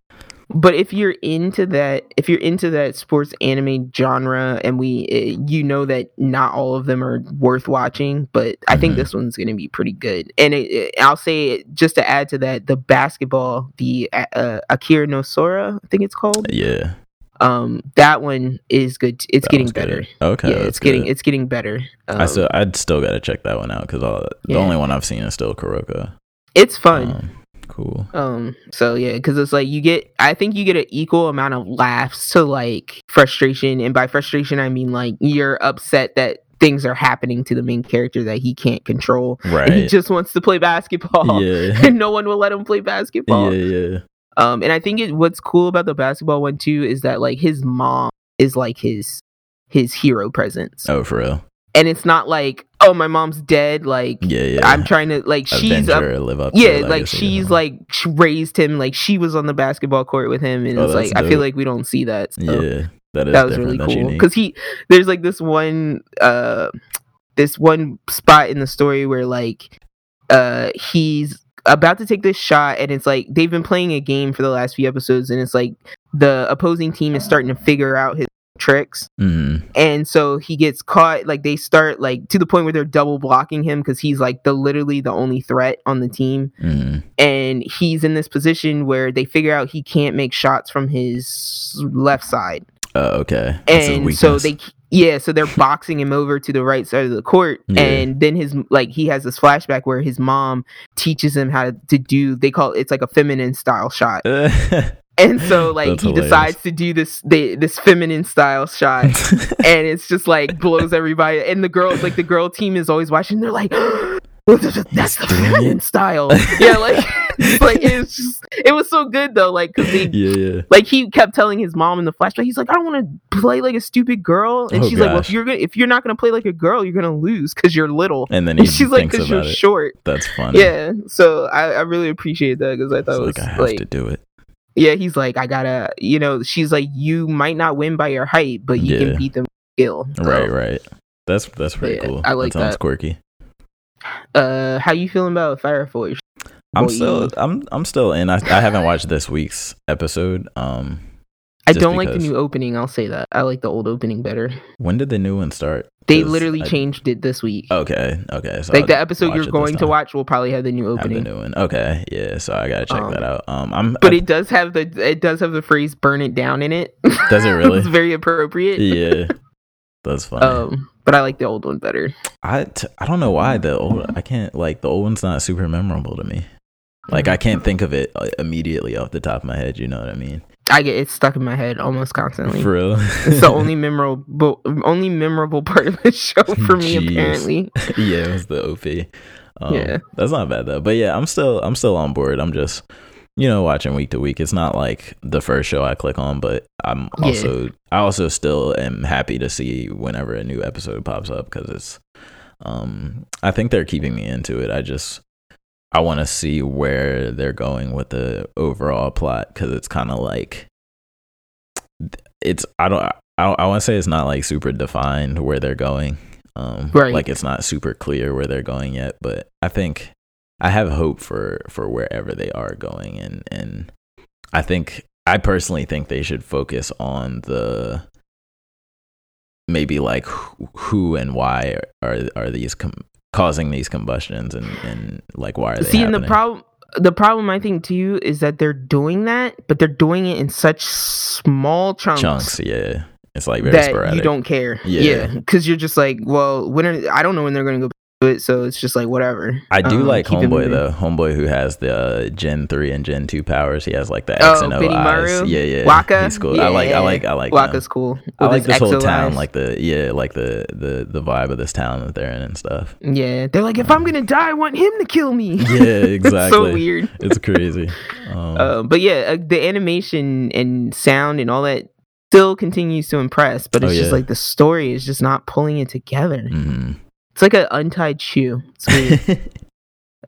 but if you're into that if you're into that sports anime genre and we uh, you know that not all of them are worth watching but i think
Mhm.
this one's going to be pretty good and it, it- i'll say just to add to that the basketball the uh, uh, ahiru no sora i think it's called
Yeah.
Um that one is good it's
that
getting
good.
better
Okay.
yeah it's getting it's getting better um,
I still, I'd still got to check that one out because the only one I've seen is still Kuroko.
it's fun
Um, cool.
Um, so yeah, because it's like you get, I think you get an equal amount of laughs to like frustration, and by frustration I mean like you're upset that things are happening to the main character that he can't control, and he just wants to play basketball,
Yeah.
and no one will let him play basketball.
yeah. Yeah.
Um, and I think it, what's cool about the basketball one too is that like his mom is like his his hero presence.
Oh, for real.
and it's not like oh my mom's dead like
Yeah, yeah.
i'm trying to like she's a,
live up.
yeah like she's like raised him like she was on the basketball court with him and
Oh,
it's like
that's
i feel like we don't see that so
yeah, that is
that was really cool because he there's like this one uh this one spot in the story where like uh he's about to take this shot and it's like they've been playing a game for the last few episodes and it's like the opposing team is starting to figure out his tricks
Mhm.
and so he gets caught like they start like to the point where they're double blocking him because he's like the literally the only threat on the team
Mhm.
and he's in this position where they figure out he can't make shots from his left side
Oh, okay. That's
and so they yeah so they're boxing him over to the right side of the court
Yeah.
and then his like he has this flashback where his mom teaches him how to, do they call it it's like a feminine style shot and so like
That's
he
hilarious.
decides to do this they, this feminine style shot and it's just like blows everybody and the girl like the girl team is always watching they're like that's the feminine style yeah like like it's just it was so good though like because
yeah, yeah.
like he kept telling his mom in the flashback, he's like, I don't want to play like a stupid girl, and
Oh,
she's like, Well, if you're gonna, if you're not gonna play like a girl, you're gonna lose because you're little.
And then he
And she's like, because you're
it.
short.
That's funny.
Yeah, so I, I really appreciate that because I
It's
thought it
like I have
like,
to do it.
yeah, he's like, I gotta, you know, she's like, you might not win by your height, but you
Yeah.
can beat them skill. So,
Right, right. That's that's pretty
Yeah,
cool.
I like
that sounds
that.
quirky.
Uh, how you feeling about Fire Force?
I'm still
you-
I'm I'm still in. I, I haven't watched this week's episode. Um
I don't like the new opening. I'll say that. I like the old opening better.
when did the new one start?
They literally
I-
changed it this week.
Okay, okay. So
like
I'll
the episode you're going to watch will probably have the new
Have the
opening.
new one. Okay, yeah. So I gotta check
Um,
that out. Um, I'm.
But
I-
it does have the it does have the phrase "burn it down" in it.
Does it really?
it's very appropriate.
yeah, that's funny.
Um, but I like the old one better.
I t- I don't know why the old I can't like the old one's not super memorable to me. Like I can't think of it uh, immediately off the top of my head. You know what I mean?
I get it stuck in my head almost constantly.
For real.
it's the only memorable only memorable part of the show for me
Jeez.
apparently.
yeah, it was the OP. Um,
Yeah.
that's not bad though. But yeah, I'm still I'm still on board. I'm just you know watching week to week. It's not like the first show I click on, but I'm
Yeah.
also I also still am happy to see whenever a new episode pops up because it's um I think they're keeping me into it. I just I want to see where they're going with the overall plot because it's kind of like it's I don't I, I want to say it's not like super defined where they're going. Um,
Right.
Like it's not super clear where they're going yet, but I think I have hope for for wherever they are going, and and I think I personally think they should focus on the maybe like who, who and why are are these com- causing these combustions and and like why are they
See, and the problem the problem I think too is that they're doing that, but they're doing it in such small chunks.
chunks yeah it's like very
that
sporadic
you don't care.
Yeah.
Yeah, because you're just like, well, when are I don't know when they're going to go to it, so it's just like whatever.
I do
Um,
like Homeboy though. Homeboy who has the uh, Gen three and Gen two powers. He has like the X
Oh,
and O
Benny
eyes.
Maru?
Yeah, yeah.
Waka.
He's cool. I like. I like. I like.
Waka's cool.
I like
his
this whole town,
eyes.
like the yeah, like the the the vibe of this town that they're in and stuff.
yeah, they're like, if I'm gonna die, I want him to kill me.
Yeah,
it's so
exactly.
weird.
It's crazy. Um,
Uh, but yeah, uh, the animation and sound and all that still continues to impress. But
Oh,
it's just
yeah.
like the story is just not pulling it together.
mhm.
It's like an untied shoe.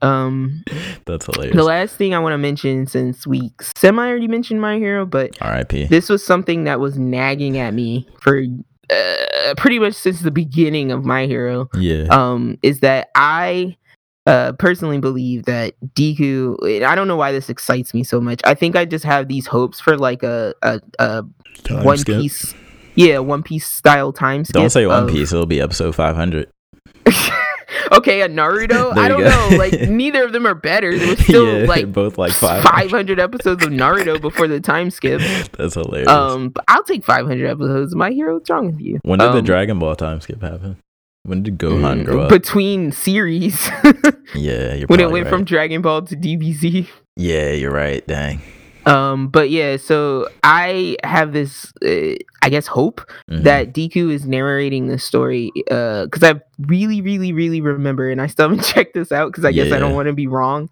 Um,
That's hilarious.
the last thing I want to mention, since we semi already mentioned My Hero, but
R.I.P.
this was something that was nagging at me for uh, pretty much since the beginning of My Hero.
Yeah.
Um, is that I uh personally believe that Deku. I don't know why this excites me so much. I think I just have these hopes for like a a, a One
skip.
Piece. Yeah, One Piece style time skip.
Don't say One
of-
Piece. It'll be episode five hundred.
okay, a Naruto. I don't
go.
know. Like neither of them are better. There was still
yeah,
like
both like
500 episodes of Naruto before the time skip.
That's hilarious.
Um, but I'll take 500 episodes. of My hero, what's wrong with you?
when did the
um,
Dragon Ball time skip happen? When did Gohan
Mm,
grow up?
Between series,
yeah, you're
when it went
right.
from Dragon Ball to DBZ.
Yeah, you're right. Dang.
Um, but yeah, so I have this, uh, I guess, hope
Mhm.
that Deku is narrating this story. Uh, because I really, really, really remember, and I still haven't checked this out because I guess I don't want to be wrong.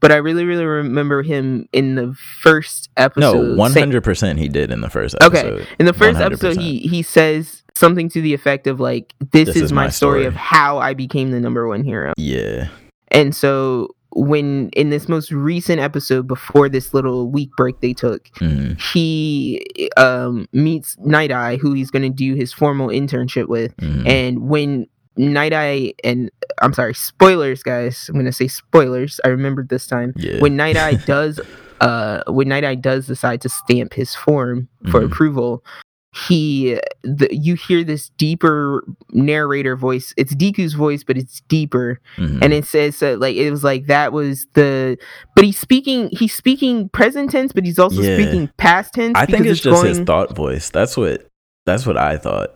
but I really, really remember him in the first episode.
No, hundred percent he did in the first episode. Okay.
In the first episode,
100%.
he he says something to the effect of like, "This,
This
is,
is
my,
my
story,
story.
of how I became the number one hero."
Yeah.
And so when in this most recent episode before this little week break they took,
hmm
he um meets Night Eye, who he's going to do his formal internship with,
hmm
and when Night Eye and I'm sorry, spoilers, guys. I'm going to say spoilers. I remembered this time
Yeah.
when Night Eye does uh when Night Eye does decide to stamp his form for
Mhm.
approval, he the, you hear this deeper narrator voice. It's Deku's voice, but it's deeper,
Mhm.
and it says uh, like it was like that was the. But he's speaking. He's speaking present tense, but he's also
Yeah.
speaking past tense.
I think
because
it's just his thought voice. That's what. That's what I thought.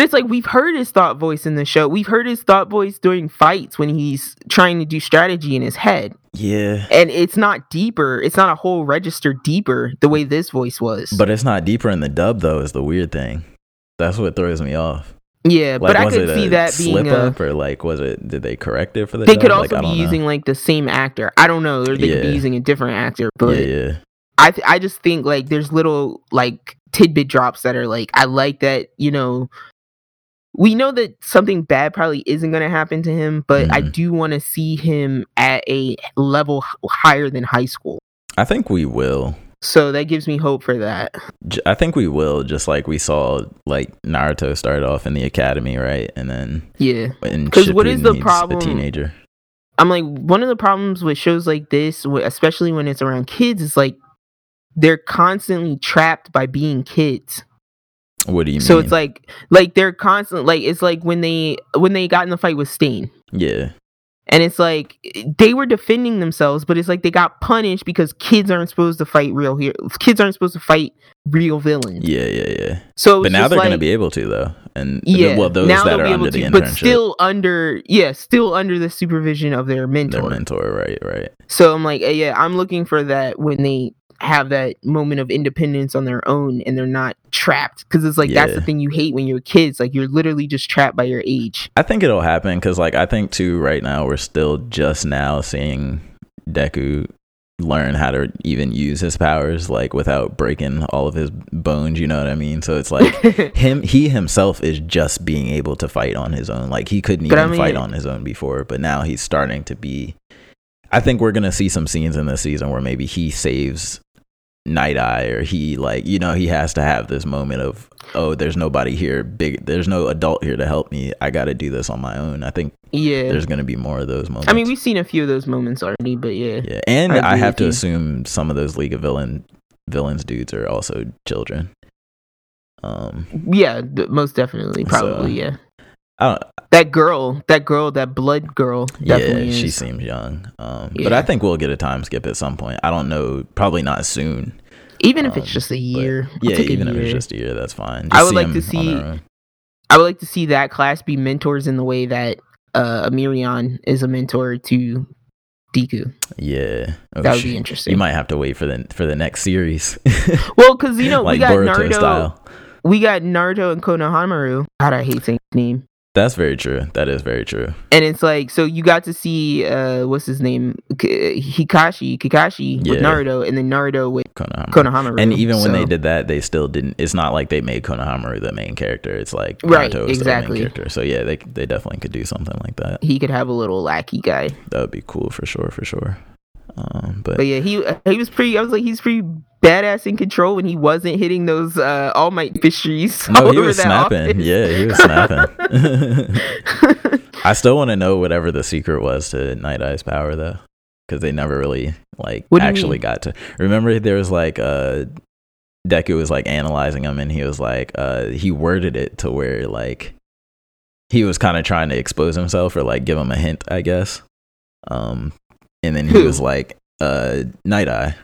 But it's like we've heard his thought voice in the show. We've heard his thought voice during fights when he's trying to do strategy in his head.
Yeah.
And it's not deeper. It's not a whole register deeper the way this voice was.
But it's not deeper in the dub though. Is the weird thing. That's what throws me off.
yeah,
Like,
but I could
it
see that
slip
being a.
up or like was it? Did they correct it for the?
They
dub?
could
Like,
also
I
be
don't know.
using like the same actor. I don't know, or they could be using a different actor. But
yeah, yeah.
I th- I just think like there's little like tidbit drops that are like I like that you know we know that something bad probably isn't going to happen to him, but I
Mhm.
do want to see him at a level higher than high school.
I think we will.
So that gives me hope for that.
I think we will. Just like we saw, like Naruto start off in the academy, right, and then
Yeah. because what is the problem-
A teenager.
I'm like one of the problems with shows like this, especially when it's around kids, is like they're constantly trapped by being kids.
What do you
So
mean?
So it's like like they're constant like it's like when they when they got in the fight with Stain.
yeah,
And it's like they were defending themselves, but it's like they got punished because kids aren't supposed to fight real here. Kids aren't supposed to fight real villains.
yeah, yeah, yeah.
So
But now they're
like,
gonna be able to though, and
yeah.
well, those that are
be able
under the
to,
internship,
but still under yeah, still under the supervision of their mentor.
their mentor, right, right.
So I'm like, yeah, I'm looking for that when they have that moment of independence on their own and they're not trapped. Because it's like that's the thing you hate when you're kids. Like you're literally just trapped by your age.
I think it'll happen because, like, I think too. Right now, we're still just now seeing Deku learn how to even use his powers, like, without breaking all of his bones. You know what I mean? So it's like him. He himself is just being able to fight on his own. Like he couldn't
But
even
I
fight on his own before, but now he's starting to be. I think we're gonna see some scenes in this season where maybe he saves Night Eye, or he like you know he has to have this moment of oh, there's nobody here, big, there's no adult here to help me. I got to do this on my own. I think
yeah.
there's gonna be more of those moments.
I mean, we've seen a few of those moments already, but yeah.
yeah, and
I
I, have to
you.
assume some of those League of Villain villains dudes are also children. Um,
Yeah, most definitely. Probably,
So,
yeah.
I don't.
That girl, that girl, that blood girl,
yeah, she
is.
seems young. Um, but I think we'll get a time skip at some point. I don't know, probably not soon.
Even if
um,
it's just a year.
Yeah, even if it's just a year, that's fine.
I would like to see- I would like to see that class be mentors in the way that uh Amirion is a mentor to Deku.
Yeah, Oh,
that would be interesting.
You might have to wait for the for the next series.
well, because you know
like
we got
Boruto
Naruto,
style.
we got Naruto and Konohamaru. God, I hate saying his name.
That's very true. That is very true.
And it's like, so you got to see uh what's his name, K- Hikashi, Kakashi with
Yeah.
Naruto, and then Naruto with
Konohamaru.
Konohamaru.
And even when they did that, they still didn't. It's not like they made Konohamaru the main character. It's like
Right,
Naruto is
exactly.
the main character. So yeah, they they definitely could do something like that.
he could have a little lackey guy.
That would be cool for sure, for sure. Um, but
But yeah, he he was pretty. I was like, he's pretty badass in control when he wasn't hitting those uh All Might fisheries.
no, he was snapping.
office.
Yeah, he was snapping. I still want to know whatever the secret was to Night Eye's power though, because they never really like
What do you
actually
mean?
got to. Remember, there was like uh, Deku was like analyzing him, and he was like, uh, he worded it to where like he was kind of trying to expose himself or like give him a hint, I guess. Um, and then he
Who?
was like, uh, Night Eye,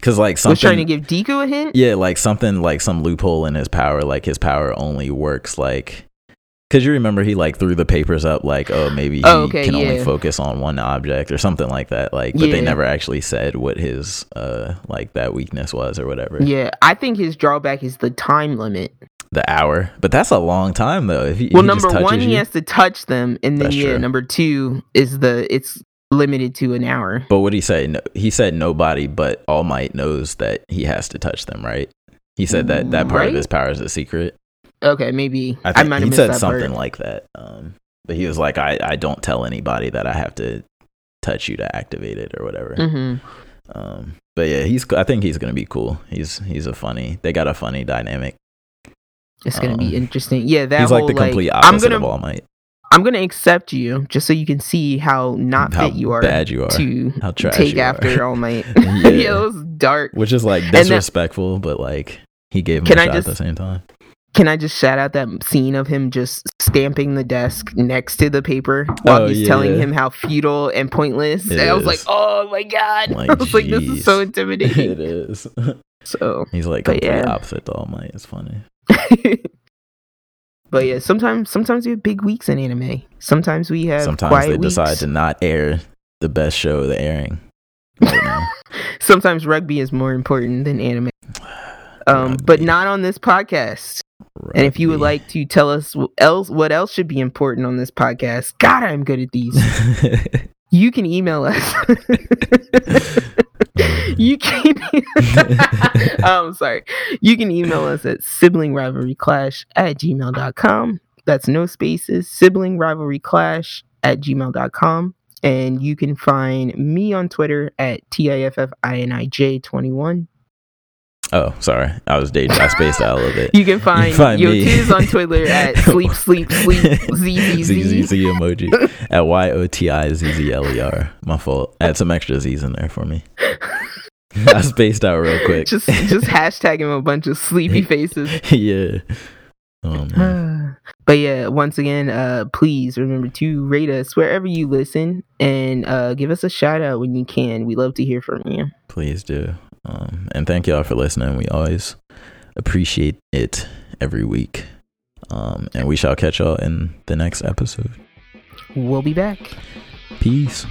because like something
was trying to give Deku a hint.
Yeah, like something like some loophole in his power, like his power only works like because you remember he like threw the papers up like oh maybe he
Oh, okay,
can only focus on one object or something like that like but
Yeah.
they never actually said what his uh like that weakness was or whatever
Yeah, I think his drawback is the time limit.
the hour but that's a long time though if he,
Well,
he
number one,
touches
he has to touch them, and then yeah,
true.
number two is the it's limited to an hour.
But what he say? No, he said nobody but All Might knows that he has to touch them, right? He said that that part of his power is a secret.
Okay, maybe
I
I, might have
he said something
part.
like that. Um, but he was like, I, I don't tell anybody that I have to touch you to activate it or whatever.
hmm
Um, but yeah, he's. I think he's gonna be cool. He's he's a funny. They got a funny dynamic.
It's gonna
Um,
be interesting. Yeah, that
he's
whole,
like the complete
I'm
opposite
gonna
of All Might.
I'm gonna accept you just so you can see how not
How
fit you are
bad you are.
to
How trash
take
you are.
after All Might.
Yeah.
yeah, it was dark.
Which is like disrespectful, but like he gave him
Can
a
I
shot
just-
at the same time.
Can I just shout out that scene of him just stamping the desk next to the paper while
Oh,
he's telling him how futile and pointless?
It
And I was like, oh my god!
Like,
I was like, this is so intimidating.
it is.
so,
He's like
yeah.
opposite to All Might. It's funny.
but yeah, sometimes sometimes we have big weeks in anime. Sometimes we have
Sometimes they decide to not air the best show they're airing right.
Sometimes rugby is more important than anime. Um, but not on this podcast. And if you would like to tell us wh- else what else should be important on this podcast, God, I'm good at these. You can email us. you can. Oh, I'm sorry. You can email us at sibling rivalry clash at gmail.com. That's no spaces. Sibling rivalry clash at gmail.com. And you can find me on Twitter at TIFFINIJ21.
Oh, sorry, I was dating. I spaced out a little bit.
You can find,
find
Yo
me.
Tiz on Twitter at sleep, sleep, sleep, ZZZ.
ZZZ emoji at Y O T I Z Z L E R. My fault. Add some extra Z's in there for me. I spaced out real quick.
Just, just hashtag him a bunch of sleepy faces.
yeah. Oh, man.
but yeah, once again, uh, please remember to rate us wherever you listen and uh, give us a shout out when you can. We love to hear from you.
Please do. Um, and thank y'all for listening. We always appreciate it every week. Um, and we shall catch y'all in the next episode.
We'll be back.
Peace.